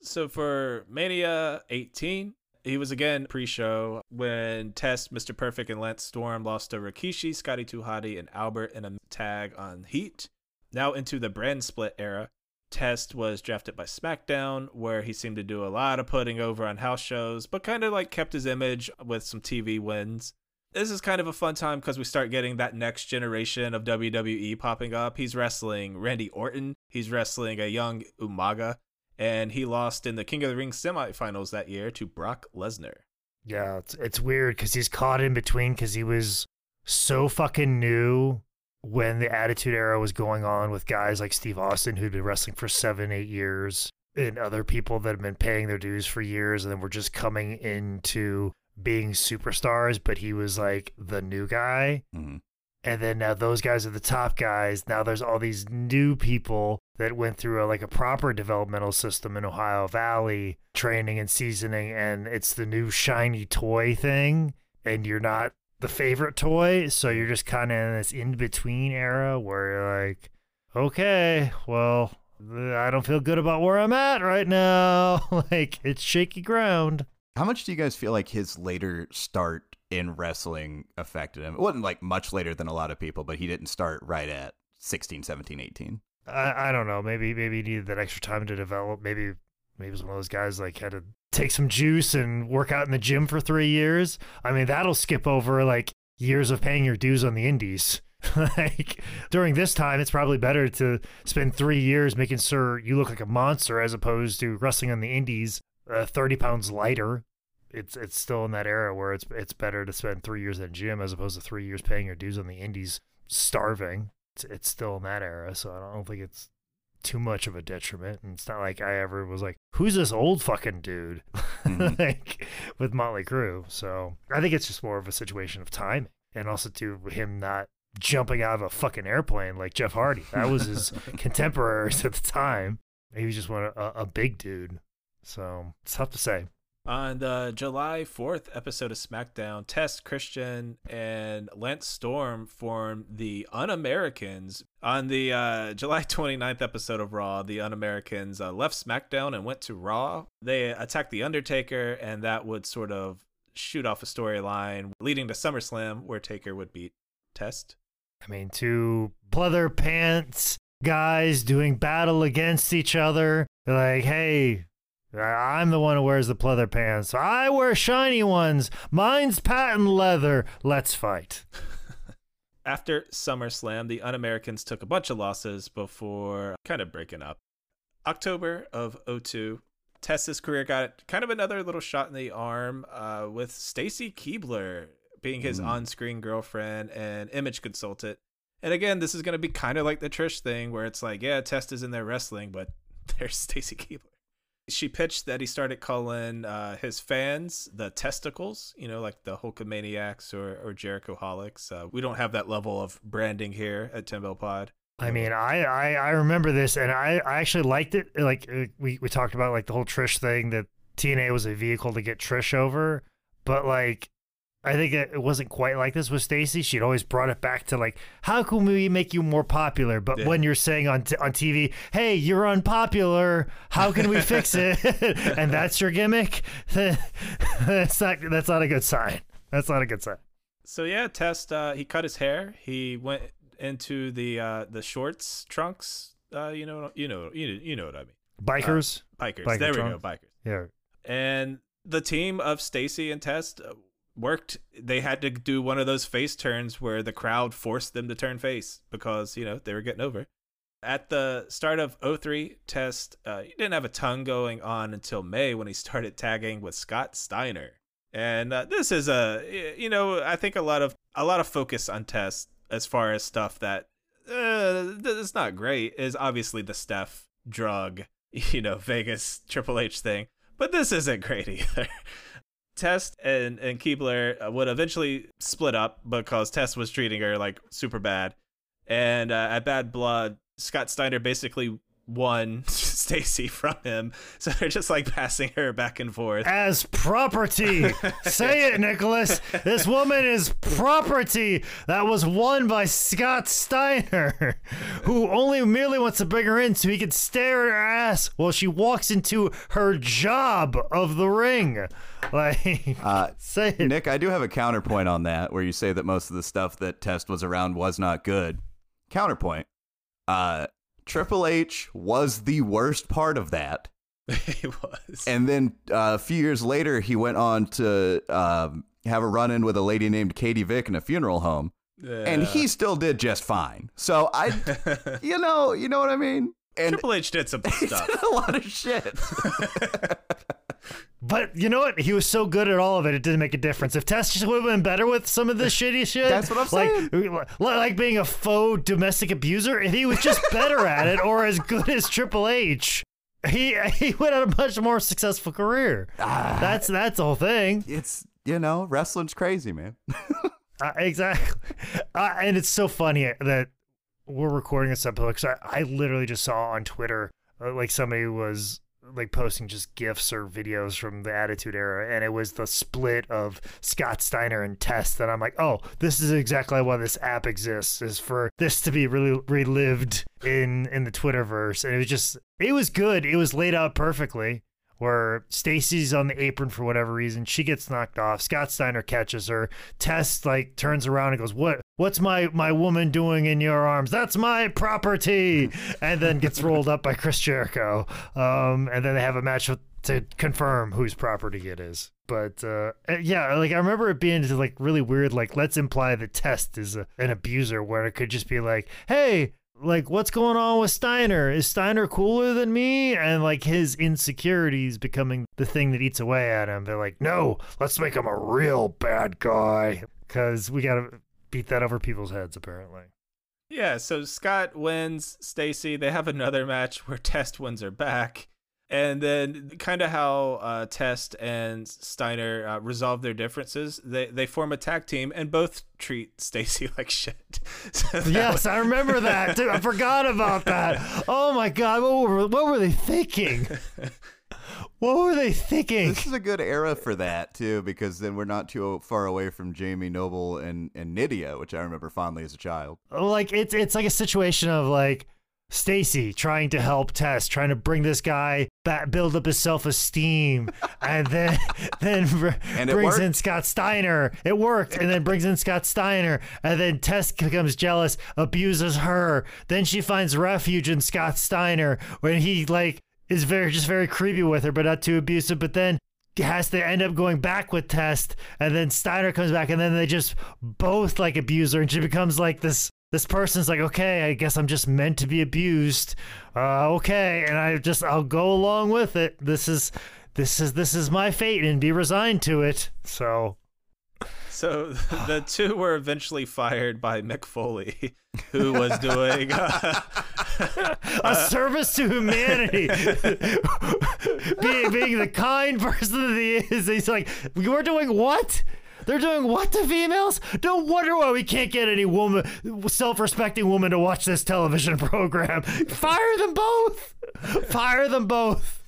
so for Mania 18, he was again pre-show when Test, Mr. Perfect, and Lance Storm lost to Rikishi, Scotty 2 Hotty, and Albert in a tag on Heat. Now into the brand split era. Test was drafted by SmackDown, where he seemed to do a lot of putting over on house shows, but kind of like kept his image with some TV wins this is kind of a fun time because we start getting that next generation of WWE popping up. He's wrestling Randy Orton. He's wrestling a young Umaga, and he lost in the King of the Ring semifinals that year to Brock Lesnar. Yeah, it's it's weird because he's caught in between because he was so fucking new when the Attitude Era was going on with guys like Steve Austin who'd been wrestling for seven, eight years, and other people that have been paying their dues for years, and then we're just coming into being superstars, but he was like the new guy. Mm-hmm. And then now those guys are the top guys. Now there's all these new people that went through a, like a proper developmental system in Ohio Valley, training and seasoning, and it's the new shiny toy thing. And you're not the favorite toy, so you're just kind of in this in between era where you're like, okay, well, I don't feel good about where I'm at right now. like it's shaky ground. How much do you guys feel like his later start in wrestling affected him? It wasn't like much later than a lot of people, but he didn't start right at 16, 17, 18. I, I don't know. Maybe maybe he needed that extra time to develop. Maybe maybe he was one of those guys like had to take some juice and work out in the gym for three years. I mean, that'll skip over like years of paying your dues on the indies. like during this time, it's probably better to spend three years making sure you look like a monster as opposed to wrestling on the indies uh, 30 pounds lighter. It's it's still in that era where it's it's better to spend three years in gym as opposed to three years paying your dues on the indies, starving. It's, it's still in that era, so I don't think it's too much of a detriment. And it's not like I ever was like, "Who's this old fucking dude?" Mm-hmm. like with Motley Crue. So I think it's just more of a situation of timing, and also to him not jumping out of a fucking airplane like Jeff Hardy. That was his contemporaries at the time. He was just one a, a big dude. So it's tough to say. On the July 4th episode of SmackDown, Test Christian and Lance Storm formed the Un Americans. On the uh, July 29th episode of Raw, the Un Americans uh, left SmackDown and went to Raw. They attacked The Undertaker, and that would sort of shoot off a storyline leading to SummerSlam, where Taker would beat Test. I mean, two pleather pants guys doing battle against each other. They're like, hey, I'm the one who wears the pleather pants. I wear shiny ones. Mine's patent leather. Let's fight. After SummerSlam, the Un Americans took a bunch of losses before kind of breaking up. October of 02, Test's career got kind of another little shot in the arm uh, with Stacy Keibler being his mm. on screen girlfriend and image consultant. And again, this is going to be kind of like the Trish thing where it's like, yeah, Test is in there wrestling, but there's Stacy Keibler she pitched that he started calling uh, his fans the testicles, you know, like the Hulkamaniacs or, or Jerichoholics. Uh, we don't have that level of branding here at 10 Bell Pod. I mean, I, I, I remember this, and I, I actually liked it. Like uh, we, we talked about like the whole Trish thing that TNA was a vehicle to get Trish over, but like I think it wasn't quite like this with Stacy. She'd always brought it back to like, how can we make you more popular? But Yeah. when you're saying on t- on TV, hey, you're unpopular, how can we fix it? and that's your gimmick. that's not that's not a good sign. That's not a good sign. So yeah, Test. Uh, he cut his hair. He went into the uh, the shorts trunks. Uh, you know, you know, you know, you know what I mean. Bikers, Bikers. Biker there we go, bikers. yeah. And the team of Stacy and Test uh, worked. They had to do one of those face turns where the crowd forced them to turn face because you know they were getting over. At the start of 03, Test uh, he didn't have a ton going on until May when he started tagging with Scott Steiner. And uh, this is a you know I think a lot of a lot of focus on Test as far as stuff that uh, that's not great is obviously the Steph drug you know Vegas Triple H thing, but this isn't great either. Test and and Keibler uh, would eventually split up because Test was treating her like super bad, and uh, at Bad Blood, Scott Steiner basically won Stacy from him, so they're just like passing her back and forth. As property. Say it, Nicholas. This woman is property that was won by Scott Steiner, who only merely wants to bring her in so he can stare at her ass while she walks into her job of the ring. Like, Uh, say it. Nick, I do have a counterpoint on that, where you say that most of the stuff that Test was around was not good. Counterpoint. Uh, Triple H was the worst part of that. he was. And then uh, a few years later, he went on to um, have a run in with a lady named Katie Vick in a funeral home, and he still did just fine. So I, you know, you know what I mean. And Triple H did some he stuff. did a lot of shit. But you know what? He was so good at all of it, it didn't make a difference. If Test just would have been better with some of this shitty shit, That's what I'm saying. Like, like being a faux domestic abuser, if he was just better at it or as good as Triple H, he he would have a much more successful career. Ah. That's that's the whole thing. it's you know, wrestling's crazy, man. Uh, exactly. Uh, and it's so funny that we're recording this episode because I, I literally just saw on Twitter uh, like somebody was like posting just gifs or videos from the Attitude Era, and it was the split of Scott Steiner and Test. And I'm like, oh, this is exactly why this app exists is for this to be really relived in in the Twitterverse. And it was just, it was good. It was laid out perfectly where Stacy's on the apron for whatever reason. She gets knocked off. Scott Steiner catches her. Test like turns around and goes, "What? What's my my woman doing in your arms? That's my property." and then gets rolled up by Chris Jericho. Um, and then they have a match with, to confirm whose property it is. But uh, yeah, like I remember it being like really weird. Like let's imply that Test is a, an abuser, where it could just be like, "Hey." like what's going on with Steiner? Is Steiner cooler than me? And like his insecurities becoming the thing that eats away at him. They're like, no, let's make him a real bad guy because we got to beat that over people's heads apparently. Yeah, so Scott wins Stacy. They have another match where Test wins her back. And then, kind of how uh, Test and Steiner uh, resolve their differences, they they form a tag team and both treat Stacy like shit. So Yes, I remember that. Dude, I forgot about that. Oh my god, what were what were they thinking? What were they thinking? This is a good era for that too, because then we're not too far away from Jamie Noble and and Nidia, which I remember fondly as a child. like it's it's like a situation of like Stacy trying to help Test, trying to bring this guy back, build up his self esteem, and then then And brings in Scott Steiner. It worked, and then brings in Scott Steiner, and then Test becomes jealous, abuses her. Then she finds refuge in Scott Steiner when he like is very just very creepy with her, but not too abusive. But then has to end up going back with Test, and then Steiner comes back, and then they just both like abuse her, and she becomes like this. This person's like, okay, I guess I'm just meant to be abused. Uh, okay, and I just I'll go along with it. This is, this is this is my fate, and be resigned to it. So So the two were eventually fired by Mick Foley, who was doing. Uh, a service to humanity. being, being the kind person that he is, he's like, we're doing what? They're doing what to females? No wonder why we can't get any woman, self-respecting woman to watch this television program. Fire them both. Fire them both.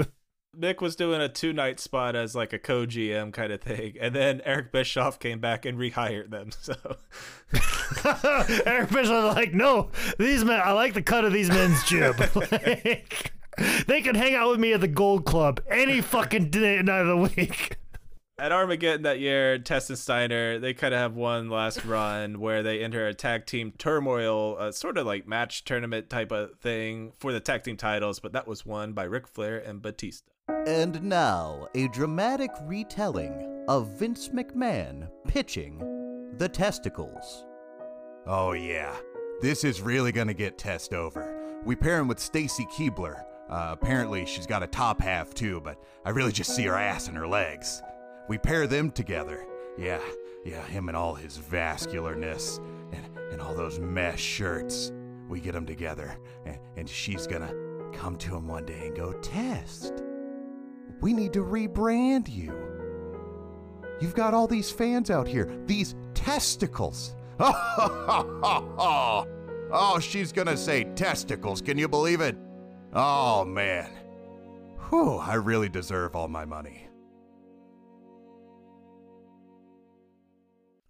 Mick was doing a two night spot as like a co GM kind of thing, and then Eric Bischoff came back and rehired them. So Eric Bischoff like, no, these men. I like the cut of these men's jib. like, they can hang out with me at the Gold Club any fucking day, night of the week. At Armageddon that year, Test and Steiner, they kind of have one last run where they enter a tag team turmoil, uh, sort of like match tournament type of thing for the tag team titles, but that was won by Ric Flair and Batista. And now, a dramatic retelling of Vince McMahon pitching the testicles. Oh, yeah. This is really gonna get Test over. We pair him with Stacy Keibler. Uh, apparently, she's got a top half too, but I really just see her ass and her legs. We pair them together. Yeah, yeah, him and all his vascularness and, and all those mesh shirts. We get them together, and, and she's gonna come to him one day and go, Test, we need to rebrand you. You've got all these fans out here, these testicles. Oh, she's gonna say testicles. Can you believe it? Oh, man. Whew, I really deserve all my money.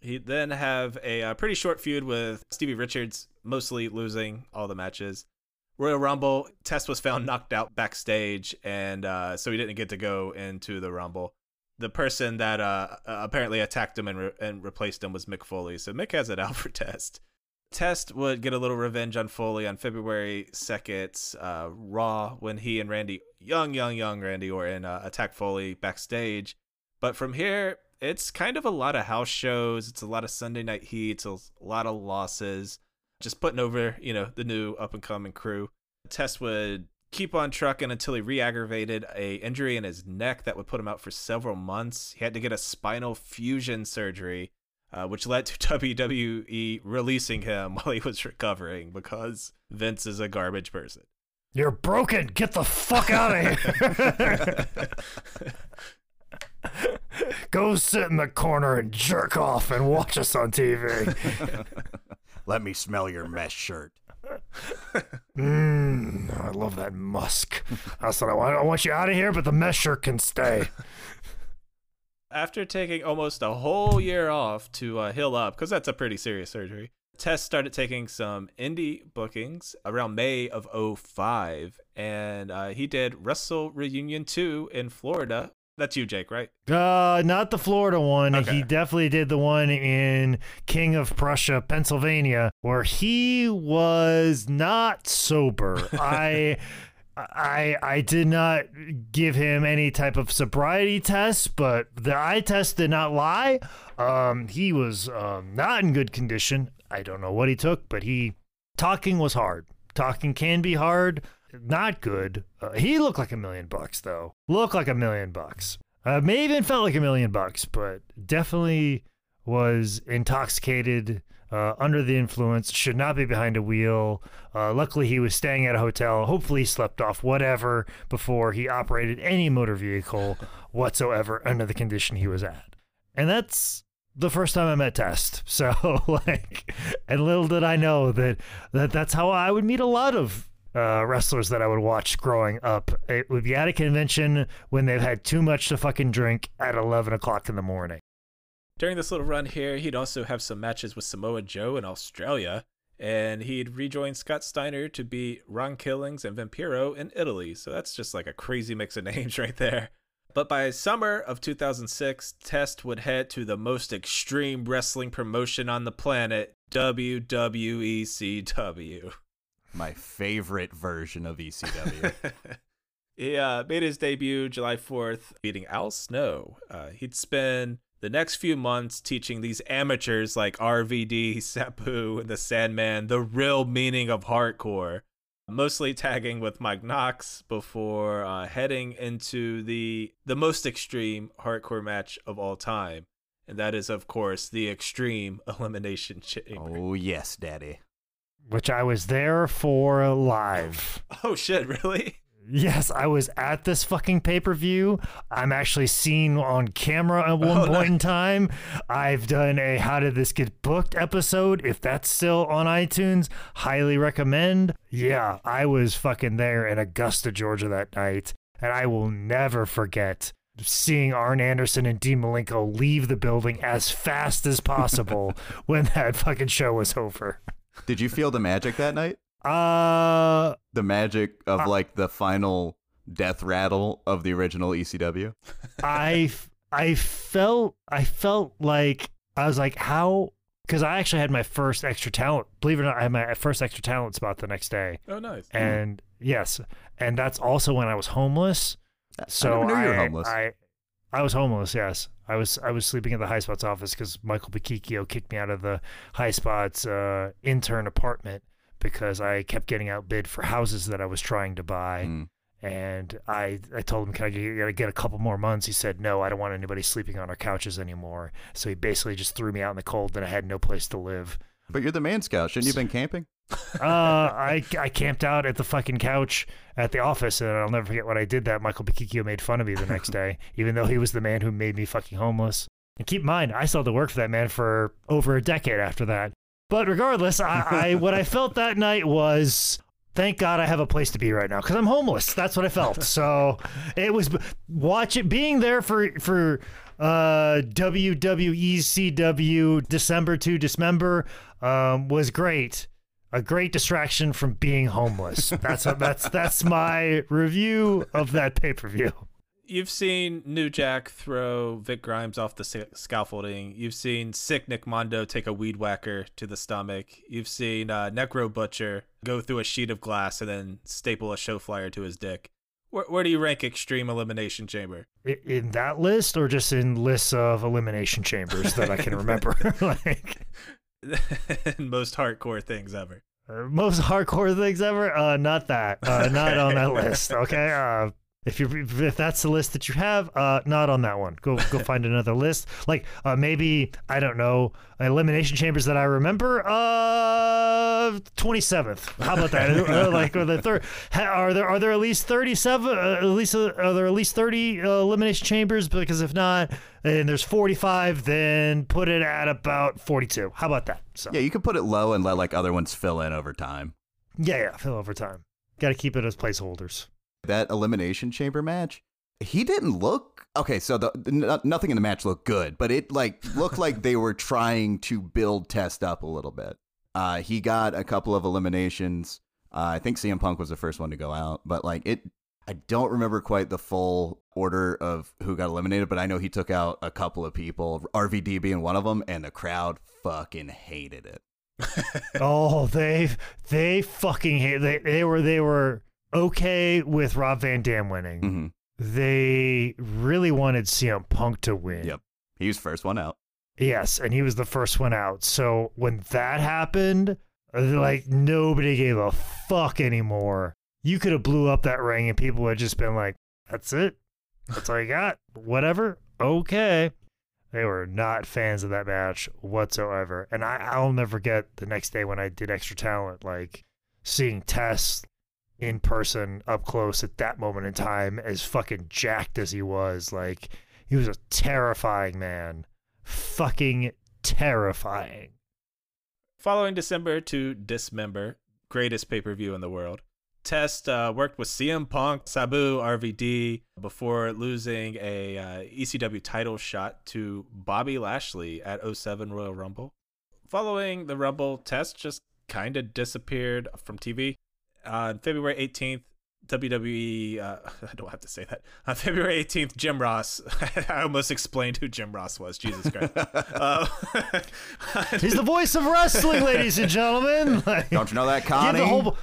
He'd then have a uh, pretty short feud with Stevie Richards, mostly losing all the matches. Royal Rumble, Test was found knocked out backstage, and uh, so he didn't get to go into the Rumble. The person that uh, apparently attacked him and, re- and replaced him was Mick Foley. So Mick has it out for Test. Test would get a little revenge on Foley on February 2nd, uh, Raw, when he and Randy, young, young, young Randy Orton, uh, attack Foley backstage. But from here, it's kind of a lot of house shows. It's a lot of Sunday night heats, a lot of losses. Just putting over, you know, the new up and coming crew. Test would keep on trucking until he re-aggravated a injury in his neck that would put him out for several months. He had to get a spinal fusion surgery, uh, which led to WWE releasing him while he was recovering because Vince is a garbage person. You're broken. Get the fuck out of here. Go sit in the corner and jerk off and watch us on TV. Let me smell your mesh shirt. Mmm, I love that musk. That's what I want. I want you out of here, but the mesh shirt can stay. After taking almost a whole year off to uh, heal up, because that's a pretty serious surgery, Test started taking some indie bookings around May of 05, and uh, he did Wrestle Reunion 2 in Florida. That's you, Jake, right? Uh, not the Florida one. Okay. He definitely did the one in King of Prussia, Pennsylvania, where he was not sober. I. I I did not give him any type of sobriety test, but the eye test did not lie. Um, he was um, not in good condition. I don't know what he took, but he talking was hard. Talking can be hard, not good. Uh, he looked like a million bucks though. Looked like a million bucks. Uh, may even felt like a million bucks, but definitely was intoxicated, uh, under the influence, should not be behind a wheel. Uh, luckily, he was staying at a hotel. Hopefully, he slept off whatever before he operated any motor vehicle whatsoever under the condition he was at. And that's the first time I met Test. So, like, and little did I know that, that that's how I would meet a lot of uh, wrestlers that I would watch growing up. It would be at a convention when they've had too much to fucking drink at 11 o'clock in the morning. During this little run here, he'd also have some matches with Samoa Joe in Australia, and he'd rejoin Scott Steiner to beat Ron Killings and Vampiro in Italy. So that's just like a crazy mix of names right there. But by summer of 2006, Test would head to the most extreme wrestling promotion on the planet, WWECW. My favorite version of ECW. he uh, made his debut July 4th, beating Al Snow. Uh, he'd spend the next few months teaching these amateurs like RVD, Sabu, and the Sandman the real meaning of hardcore. Mostly tagging with Mike Knox before uh, heading into the the most extreme hardcore match of all time, and that is of course the Extreme Elimination Chamber. oh, yes, Daddy. Which I was there for live. Oh shit! Really? Yes, I was at this fucking pay per view. I'm actually seen on camera at one Oh, point in time. I've done a How Did This Get Booked episode. If that's still on iTunes, highly recommend. Yeah, I was fucking there in Augusta, Georgia that night. And I will never forget seeing Arn Anderson and Dean Malenko leave the building as fast as possible when that fucking show was over. Did you feel the magic that night? Uh, The magic of Uh, like the final death rattle of the original ECW? I I felt I felt like I was like how because I actually had my first extra talent. Believe it or not, I had my first extra talent spot the next day, Oh, nice. and yes, and that's also when I was homeless. So I never knew you were I- homeless. I, I was homeless. Yes, I was. I was sleeping at the High Spots office because Michael Bochicchio kicked me out of the High Spots uh, intern apartment because I kept getting outbid for houses that I was trying to buy. Mm. And I, I told him, can I get, gotta get a couple more months? He said, no, I don't want anybody sleeping on our couches anymore. So he basically just threw me out in the cold and I had no place to live. But you're the man scout. Shouldn't you have been camping? Uh, I, I camped out at the fucking couch at the office and I'll never forget what I did that. Michael Bochicchio made fun of me the next day, even though he was the man who made me fucking homeless. And keep in mind, I still had to work for that man for over a decade after that. But regardless, I, I what I felt that night was thank God I have a place to be right now because I'm homeless. That's what I felt. So it was watch it being there for for uh WWE ECW December to Dismember um, was great. A great distraction from being homeless. That's that's that's my review of that pay per view. You've seen New Jack throw Vic Grimes off the scaffolding. You've seen Sick Nick Mondo take a weed whacker to the stomach. You've seen uh, Necro Butcher go through a sheet of glass and then staple a show flyer to his dick. Where, where do you rank Extreme Elimination Chamber? In that list, or just in lists of elimination chambers that I can remember, like Most hardcore things ever. most hardcore things ever. Uh, not that. Uh, not on that list. Okay. Uh, if you if that's the list that you have, uh, not on that one. Go go find another list. Like uh, maybe I don't know elimination chambers that I remember. Uh, twenty seventh. How about that? Uh, like or the third. Are there are there at least thirty seven? Uh, at least uh, are there at least thirty uh, elimination chambers? Because if not, and there's forty five, then put it at about forty two. How about that? So Yeah, you can put it low and let like other ones fill in over time. yeah, yeah. Fill over time. Got to keep it as placeholders. That elimination chamber match, he didn't look okay. So the, the no- nothing in the match looked good, but it like looked like they were trying to build test up a little bit. Uh, he got a couple of eliminations. Uh, I think CM Punk was the first one to go out, but like it, I don't remember quite the full order of who got eliminated, but I know he took out a couple of people, RVD being one of them, and the crowd fucking hated it. oh, they they fucking hate. They they were they were okay with Rob Van Dam winning. hmm They really wanted CM Punk to win. Yep. He was first one out. Yes, and he was the first one out. So when that happened, like nobody gave a fuck anymore. You could have blew up that ring and people would just been like, "That's it. That's all you got. Whatever. Okay." They were not fans of that match whatsoever. And I, I'll never forget the next day when I did extra talent, like seeing Test in person up close at that moment in time, as fucking jacked as he was. Like he was a terrifying man. Fucking terrifying. Following December to Dismember, greatest pay per view in the world. Test uh, worked with CM Punk, Sabu, RVD before losing a uh, ECW title shot to Bobby Lashley at 07 Royal Rumble. Following the Rumble, Test just kind of disappeared from TV. On February 18th, WWE, uh, I don't have to say that. On February 18th, Jim Ross, I almost explained who Jim Ross was. Jesus Christ. uh, He's the voice of wrestling, ladies and gentlemen. Like, Don't you know that, give Connie? the whole,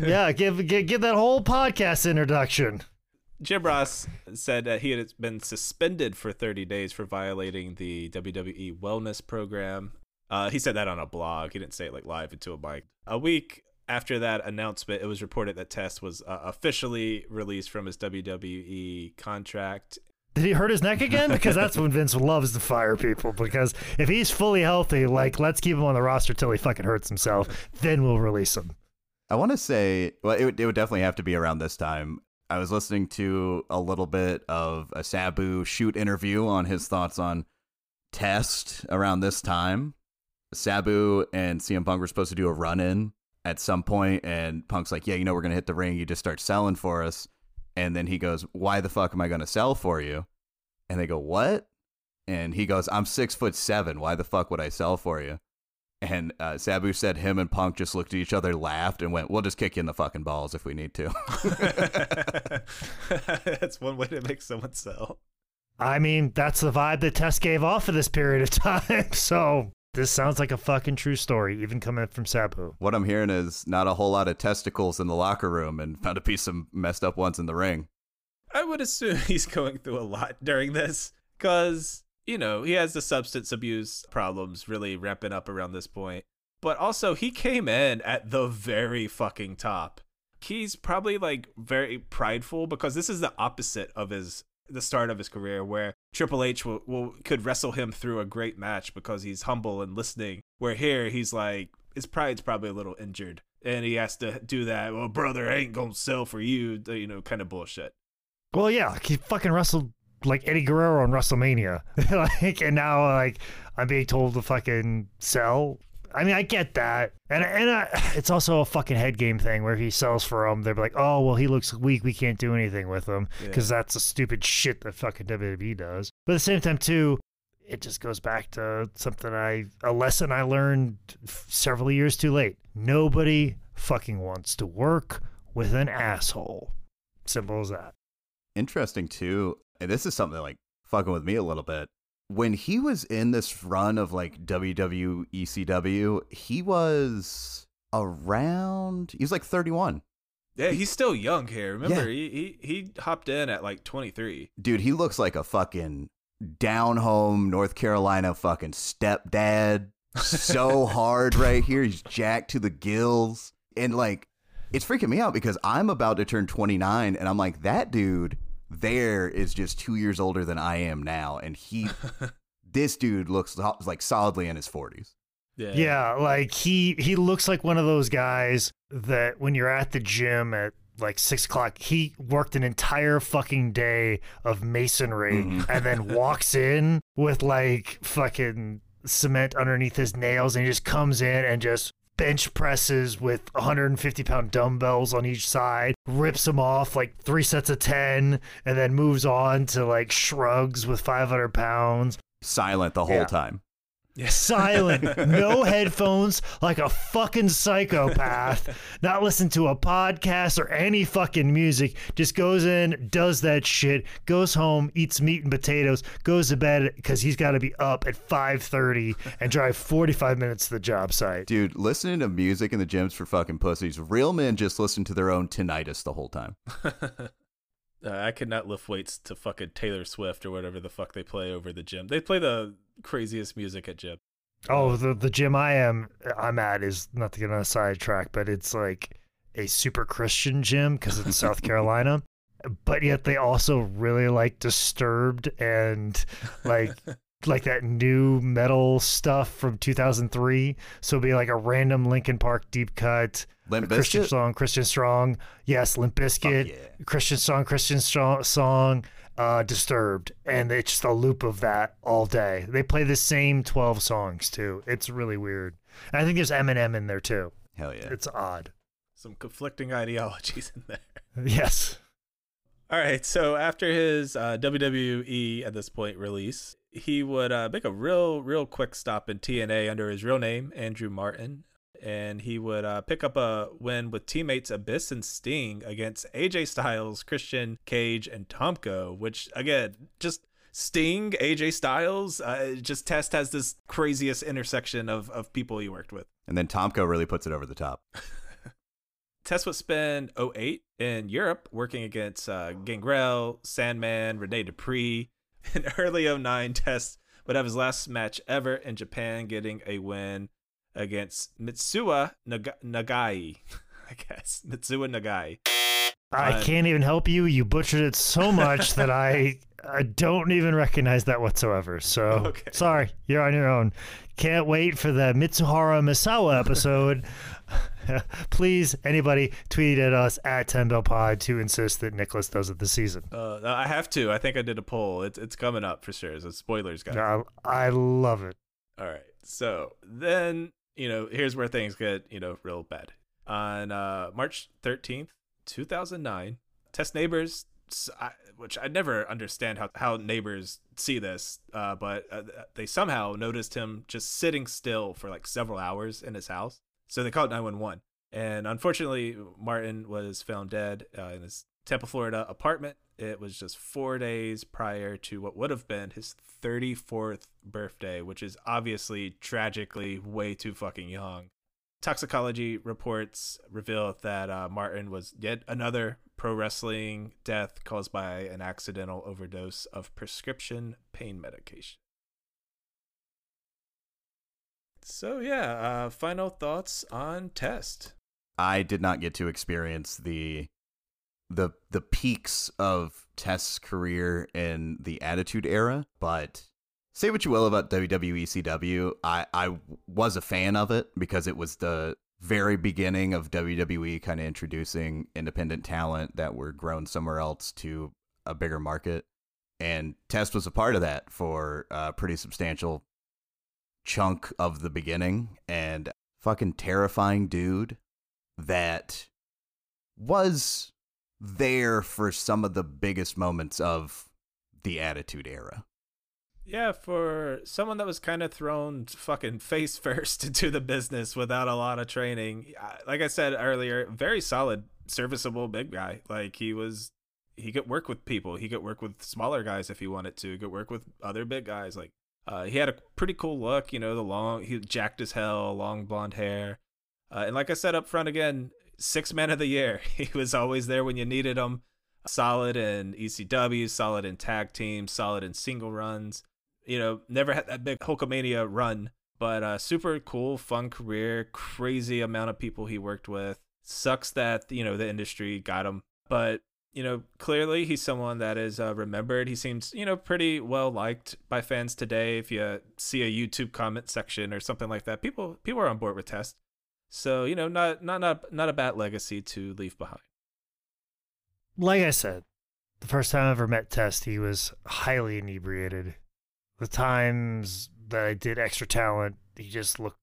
yeah, give, give give that whole podcast introduction. Jim Ross said that he had been suspended for 30 days for violating the WWE wellness program. Uh, he said that on a blog. He didn't say it like live into a mic. A week after that announcement, it was reported that Test was uh, officially released from his WWE contract. Did he hurt his neck again? Because that's when Vince loves to fire people. Because if he's fully healthy, like let's keep him on the roster till he fucking hurts himself. Then we'll release him. I want to say, well, it would, it would definitely have to be around this time. I was listening to a little bit of a Sabu shoot interview on his thoughts on Test around this time. Sabu and CM Punk were supposed to do a run in at some point, and Punk's like, Yeah, you know, we're going to hit the ring. You just start selling for us. And then he goes, Why the fuck am I going to sell for you? And they go, What? And he goes, I'm six foot seven. Why the fuck would I sell for you? And uh, Sabu said him and Punk just looked at each other, laughed, and went, We'll just kick you in the fucking balls if we need to. That's one way to make someone sell. I mean, that's the vibe that Test gave off for this period of time. So this sounds like a fucking true story, even coming from Sabu. what I'm hearing is not a whole lot of testicles in the locker room and found a piece of messed up ones in the ring. I would assume he's going through a lot during this because, you know, he has the substance abuse problems really ramping up around this point. But also, he came in at the very fucking top. He's probably like very prideful because this is the opposite of his the start of his career where Triple H will, will could wrestle him through a great match because he's humble and listening. Where here he's like his pride's probably a little injured and he has to do that. Well, brother, I ain't gonna sell for you, you know, kind of bullshit. Well, yeah, he fucking wrestled like Eddie Guerrero on WrestleMania, like, and now like I'm being told to fucking sell. I mean, I get that, and and I, it's also a fucking head game thing where if he sells for him, they're like, oh well, he looks weak, we can't do anything with him because that's the stupid shit that fucking WWE does. But at the same time, too, it just goes back to something I a lesson I learned f- several years too late. Nobody fucking wants to work with an asshole. Simple as that. Interesting too. And this is something like fucking with me a little bit. When he was in this run of like WWE ECW, he was around. He was like 31. Yeah, he's still young here. Remember, Yeah. he, he he hopped in at like 23. Dude, he looks like a fucking down home North Carolina fucking stepdad. So hard right here. He's jacked to the gills. And like, it's freaking me out because I'm about to turn 29 and I'm like, that dude there is just two years older than I am now. And he, this dude looks like solidly in his 40s. Yeah. Yeah, like he he looks like one of those guys that when you're at the gym at like six o'clock, he worked an entire fucking day of masonry Mhm. and then walks in with like fucking cement underneath his nails and he just comes in and just bench presses with 150 pound dumbbells on each side, rips them off like three sets of 10, and then moves on to like shrugs with 500 pounds Silent the whole Yeah. time. Yeah. silent, no headphones, like a fucking psychopath. Not listen to a podcast or any fucking music. Just goes in, does that shit, goes home, eats meat and potatoes, goes to bed because he's got to be up at five thirty and drive forty five minutes to the job site. Dude, listening to music in the gyms for fucking pussies. Real men just listen to their own tinnitus the whole time. Uh, I could not lift weights to fucking Taylor Swift or whatever the fuck they play over the gym. They play the craziest music at gym. Oh, the the gym I am I'm at is not to get on a sidetrack, but it's like a super Christian gym because it's South Carolina. But yet they also really like disturbed and like like that nu metal stuff from 2003. So it'd be like a random Linkin Park deep cut, Limp Christian song, Christian Strong. Yes, Limp Bizkit, yeah. Christian song, Christian strong, song, uh, Disturbed, and it's just a loop of that all day. They play the same 12 songs too. It's really weird. And I think there's Eminem in there too. Hell yeah. It's odd. Some conflicting ideologies in there. Yes. All right, so after his uh, WWE at this point release, he would uh, make a real, real quick stop in TNA under his real name, Andrew Martin, and he would uh, pick up a win with teammates Abyss and Sting against AJ Styles, Christian Cage, and Tomko. Which again, just Sting, AJ Styles, uh, just Test has this craziest intersection of of people he worked with. And then Tomko really puts it over the top. Test would spend 08 in Europe working against uh, Gangrel, Sandman, Rene Dupree. In early 09, Test would have his last match ever in Japan, getting a win against Mitsuya Naga- Nagai. I guess. Mitsuya Nagai. I Uh, can't even help you. You butchered it so much that I I don't even recognize that whatsoever. So Okay. sorry, you're on your own. Can't wait for the Mitsuharu Misawa episode please, anybody, tweet at us at 10 Bell Pod to insist that Nicholas does it this season. Uh, I have to. I think I did a poll. It's it's coming up for sure. So spoilers, guys. I, I love it. All right. So then, you know, here's where things get, you know, real bad. On uh, March 13th, 2009, Test Neighbors, which I never understand how, how neighbors see this, uh, but uh, they somehow noticed him just sitting still for like several hours in his house. So they called 911. And unfortunately, Martin was found dead uh, in his Tampa, Florida apartment. It was just four days prior to what would have been his 34th birthday, which is obviously tragically way too fucking young. Toxicology reports reveal that uh, Martin was yet another pro wrestling death caused by an accidental overdose of prescription pain medication. So yeah, uh, final thoughts on Test. I did not get to experience the the the peaks of Test's career in the Attitude Era, but say what you will about WWE ECW, I I was a fan of it because it was the very beginning of WWE kind of introducing independent talent that were grown somewhere else to a bigger market. And Test was a part of that for a pretty substantial chunk of the beginning and fucking terrifying dude that was there for some of the biggest moments of the Attitude Era. Yeah, for someone that was kind of thrown fucking face first into the business without a lot of training, like I said earlier, very solid, serviceable big guy. Like he was, he could work with people. He could work with smaller guys if he wanted to. He could work with other big guys. Like uh, he had a pretty cool look. You know, the long, he jacked as hell, long blonde hair. Uh, and like I said up front again, six men of the year. He was always there when you needed him. Solid in ECW, solid in tag teams, solid in single runs. You know, never had that big Hulkamania run, but uh, super cool, fun career. Crazy amount of people he worked with. Sucks that you know the industry got him, but you know clearly he's someone that is uh, remembered. He seems you know pretty well liked by fans today. If you see a YouTube comment section or something like that, people people are on board with Test. So you know, not not not not a bad legacy to leave behind. Like I said, the first time I ever met Test, he was highly inebriated. The times that I did extra talent, he just looked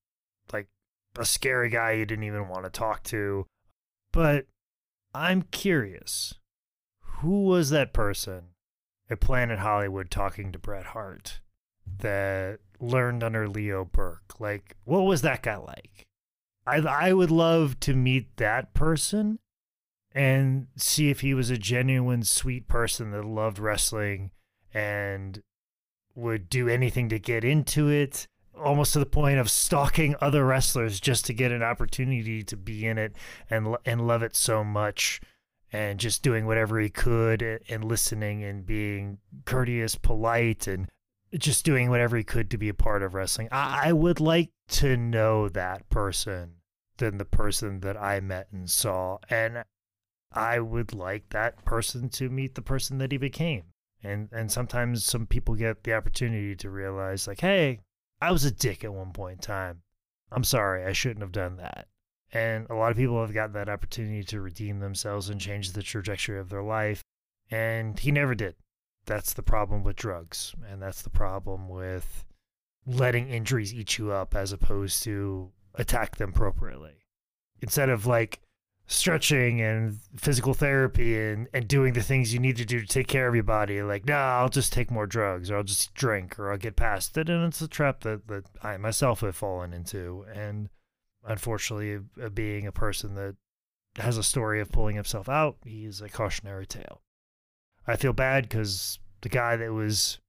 like a scary guy you didn't even want to talk to. But I'm curious, who was that person at Planet Hollywood talking to Bret Hart that learned under Leo Burke? Like, what was that guy like? I I would love to meet that person and see if he was a genuine sweet person that loved wrestling and would do anything to get into it almost to the point of stalking other wrestlers just to get an opportunity to be in it and and love it so much and just doing whatever he could and listening and being courteous polite and just doing whatever he could to be a part of wrestling. I, I would like to know that person than the person that I met and saw. And I would like that person to meet the person that he became. And and sometimes some people get the opportunity to realize like, hey, I was a dick at one point in time. I'm sorry, I shouldn't have done that. And a lot of people have gotten that opportunity to redeem themselves and change the trajectory of their life. And he never did that's the problem with drugs and that's the problem with letting injuries eat you up as opposed to attack them appropriately. Instead of like stretching and physical therapy and, and doing the things you need to do to take care of your body like no nah, i'll just take more drugs or i'll just drink or i'll get past it and it's a trap that, that i myself have fallen into and unfortunately uh, being a person that has a story of pulling himself out he's a cautionary tale I feel bad because the guy that was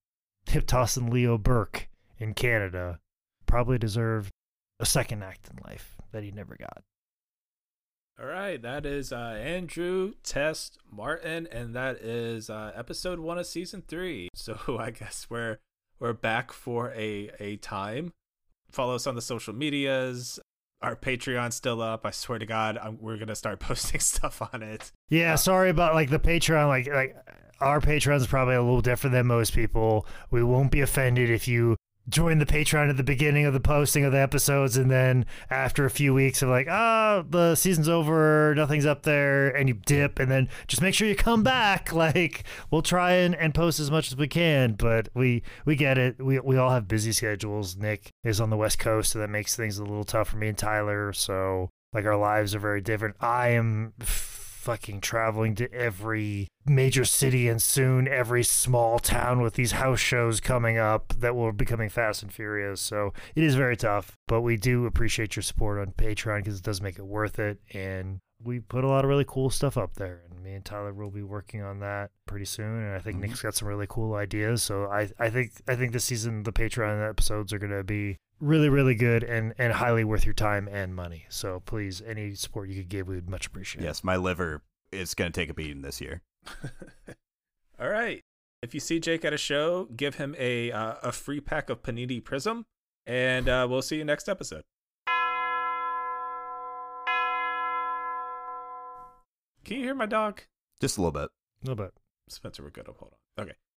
hip tossing Leo Burke in Canada probably deserved a second act in life that he never got. All right, that is uh, Andrew Test Martin, and that is uh, episode one of season three. So I guess we're we're back for a a time. Follow us on the social medias our Patreon's still up. I swear to God, I'm, we're gonna start posting stuff on it. Yeah, uh, sorry about like the Patreon. Like like our Patreon's probably a little different than most people. We won't be offended if you join the Patreon at the beginning of the posting of the episodes, and then after a few weeks of like, oh, the season's over, nothing's up there, and you dip, and then just make sure you come back. Like we'll try and, and post as much as we can, but we we get it. We we all have busy schedules. Nick is on the West Coast, so that makes things a little tough for me and Tyler. So like our lives are very different. I am fucking traveling to every major city and soon every small town with these house shows coming up that will be coming fast and furious. So it is very tough, but we do appreciate your support on Patreon because it does make it worth it. And we put a lot of really cool stuff up there. And me and Tyler will be working on that pretty soon. And I think Mhm. Nick's got some really cool ideas. So I, I think I think this season the Patreon episodes are gonna be really, really good and, and highly worth your time and money. So please, any support you could give, we would much appreciate. Yes, my liver is going to take a beating this year. All right. If you see Jake at a show, give him a uh, a free pack of Panini Prism, and uh, we'll see you next episode. Can you hear my dog? Just a little bit. A little bit. Spencer, we're good. Hold on. Okay.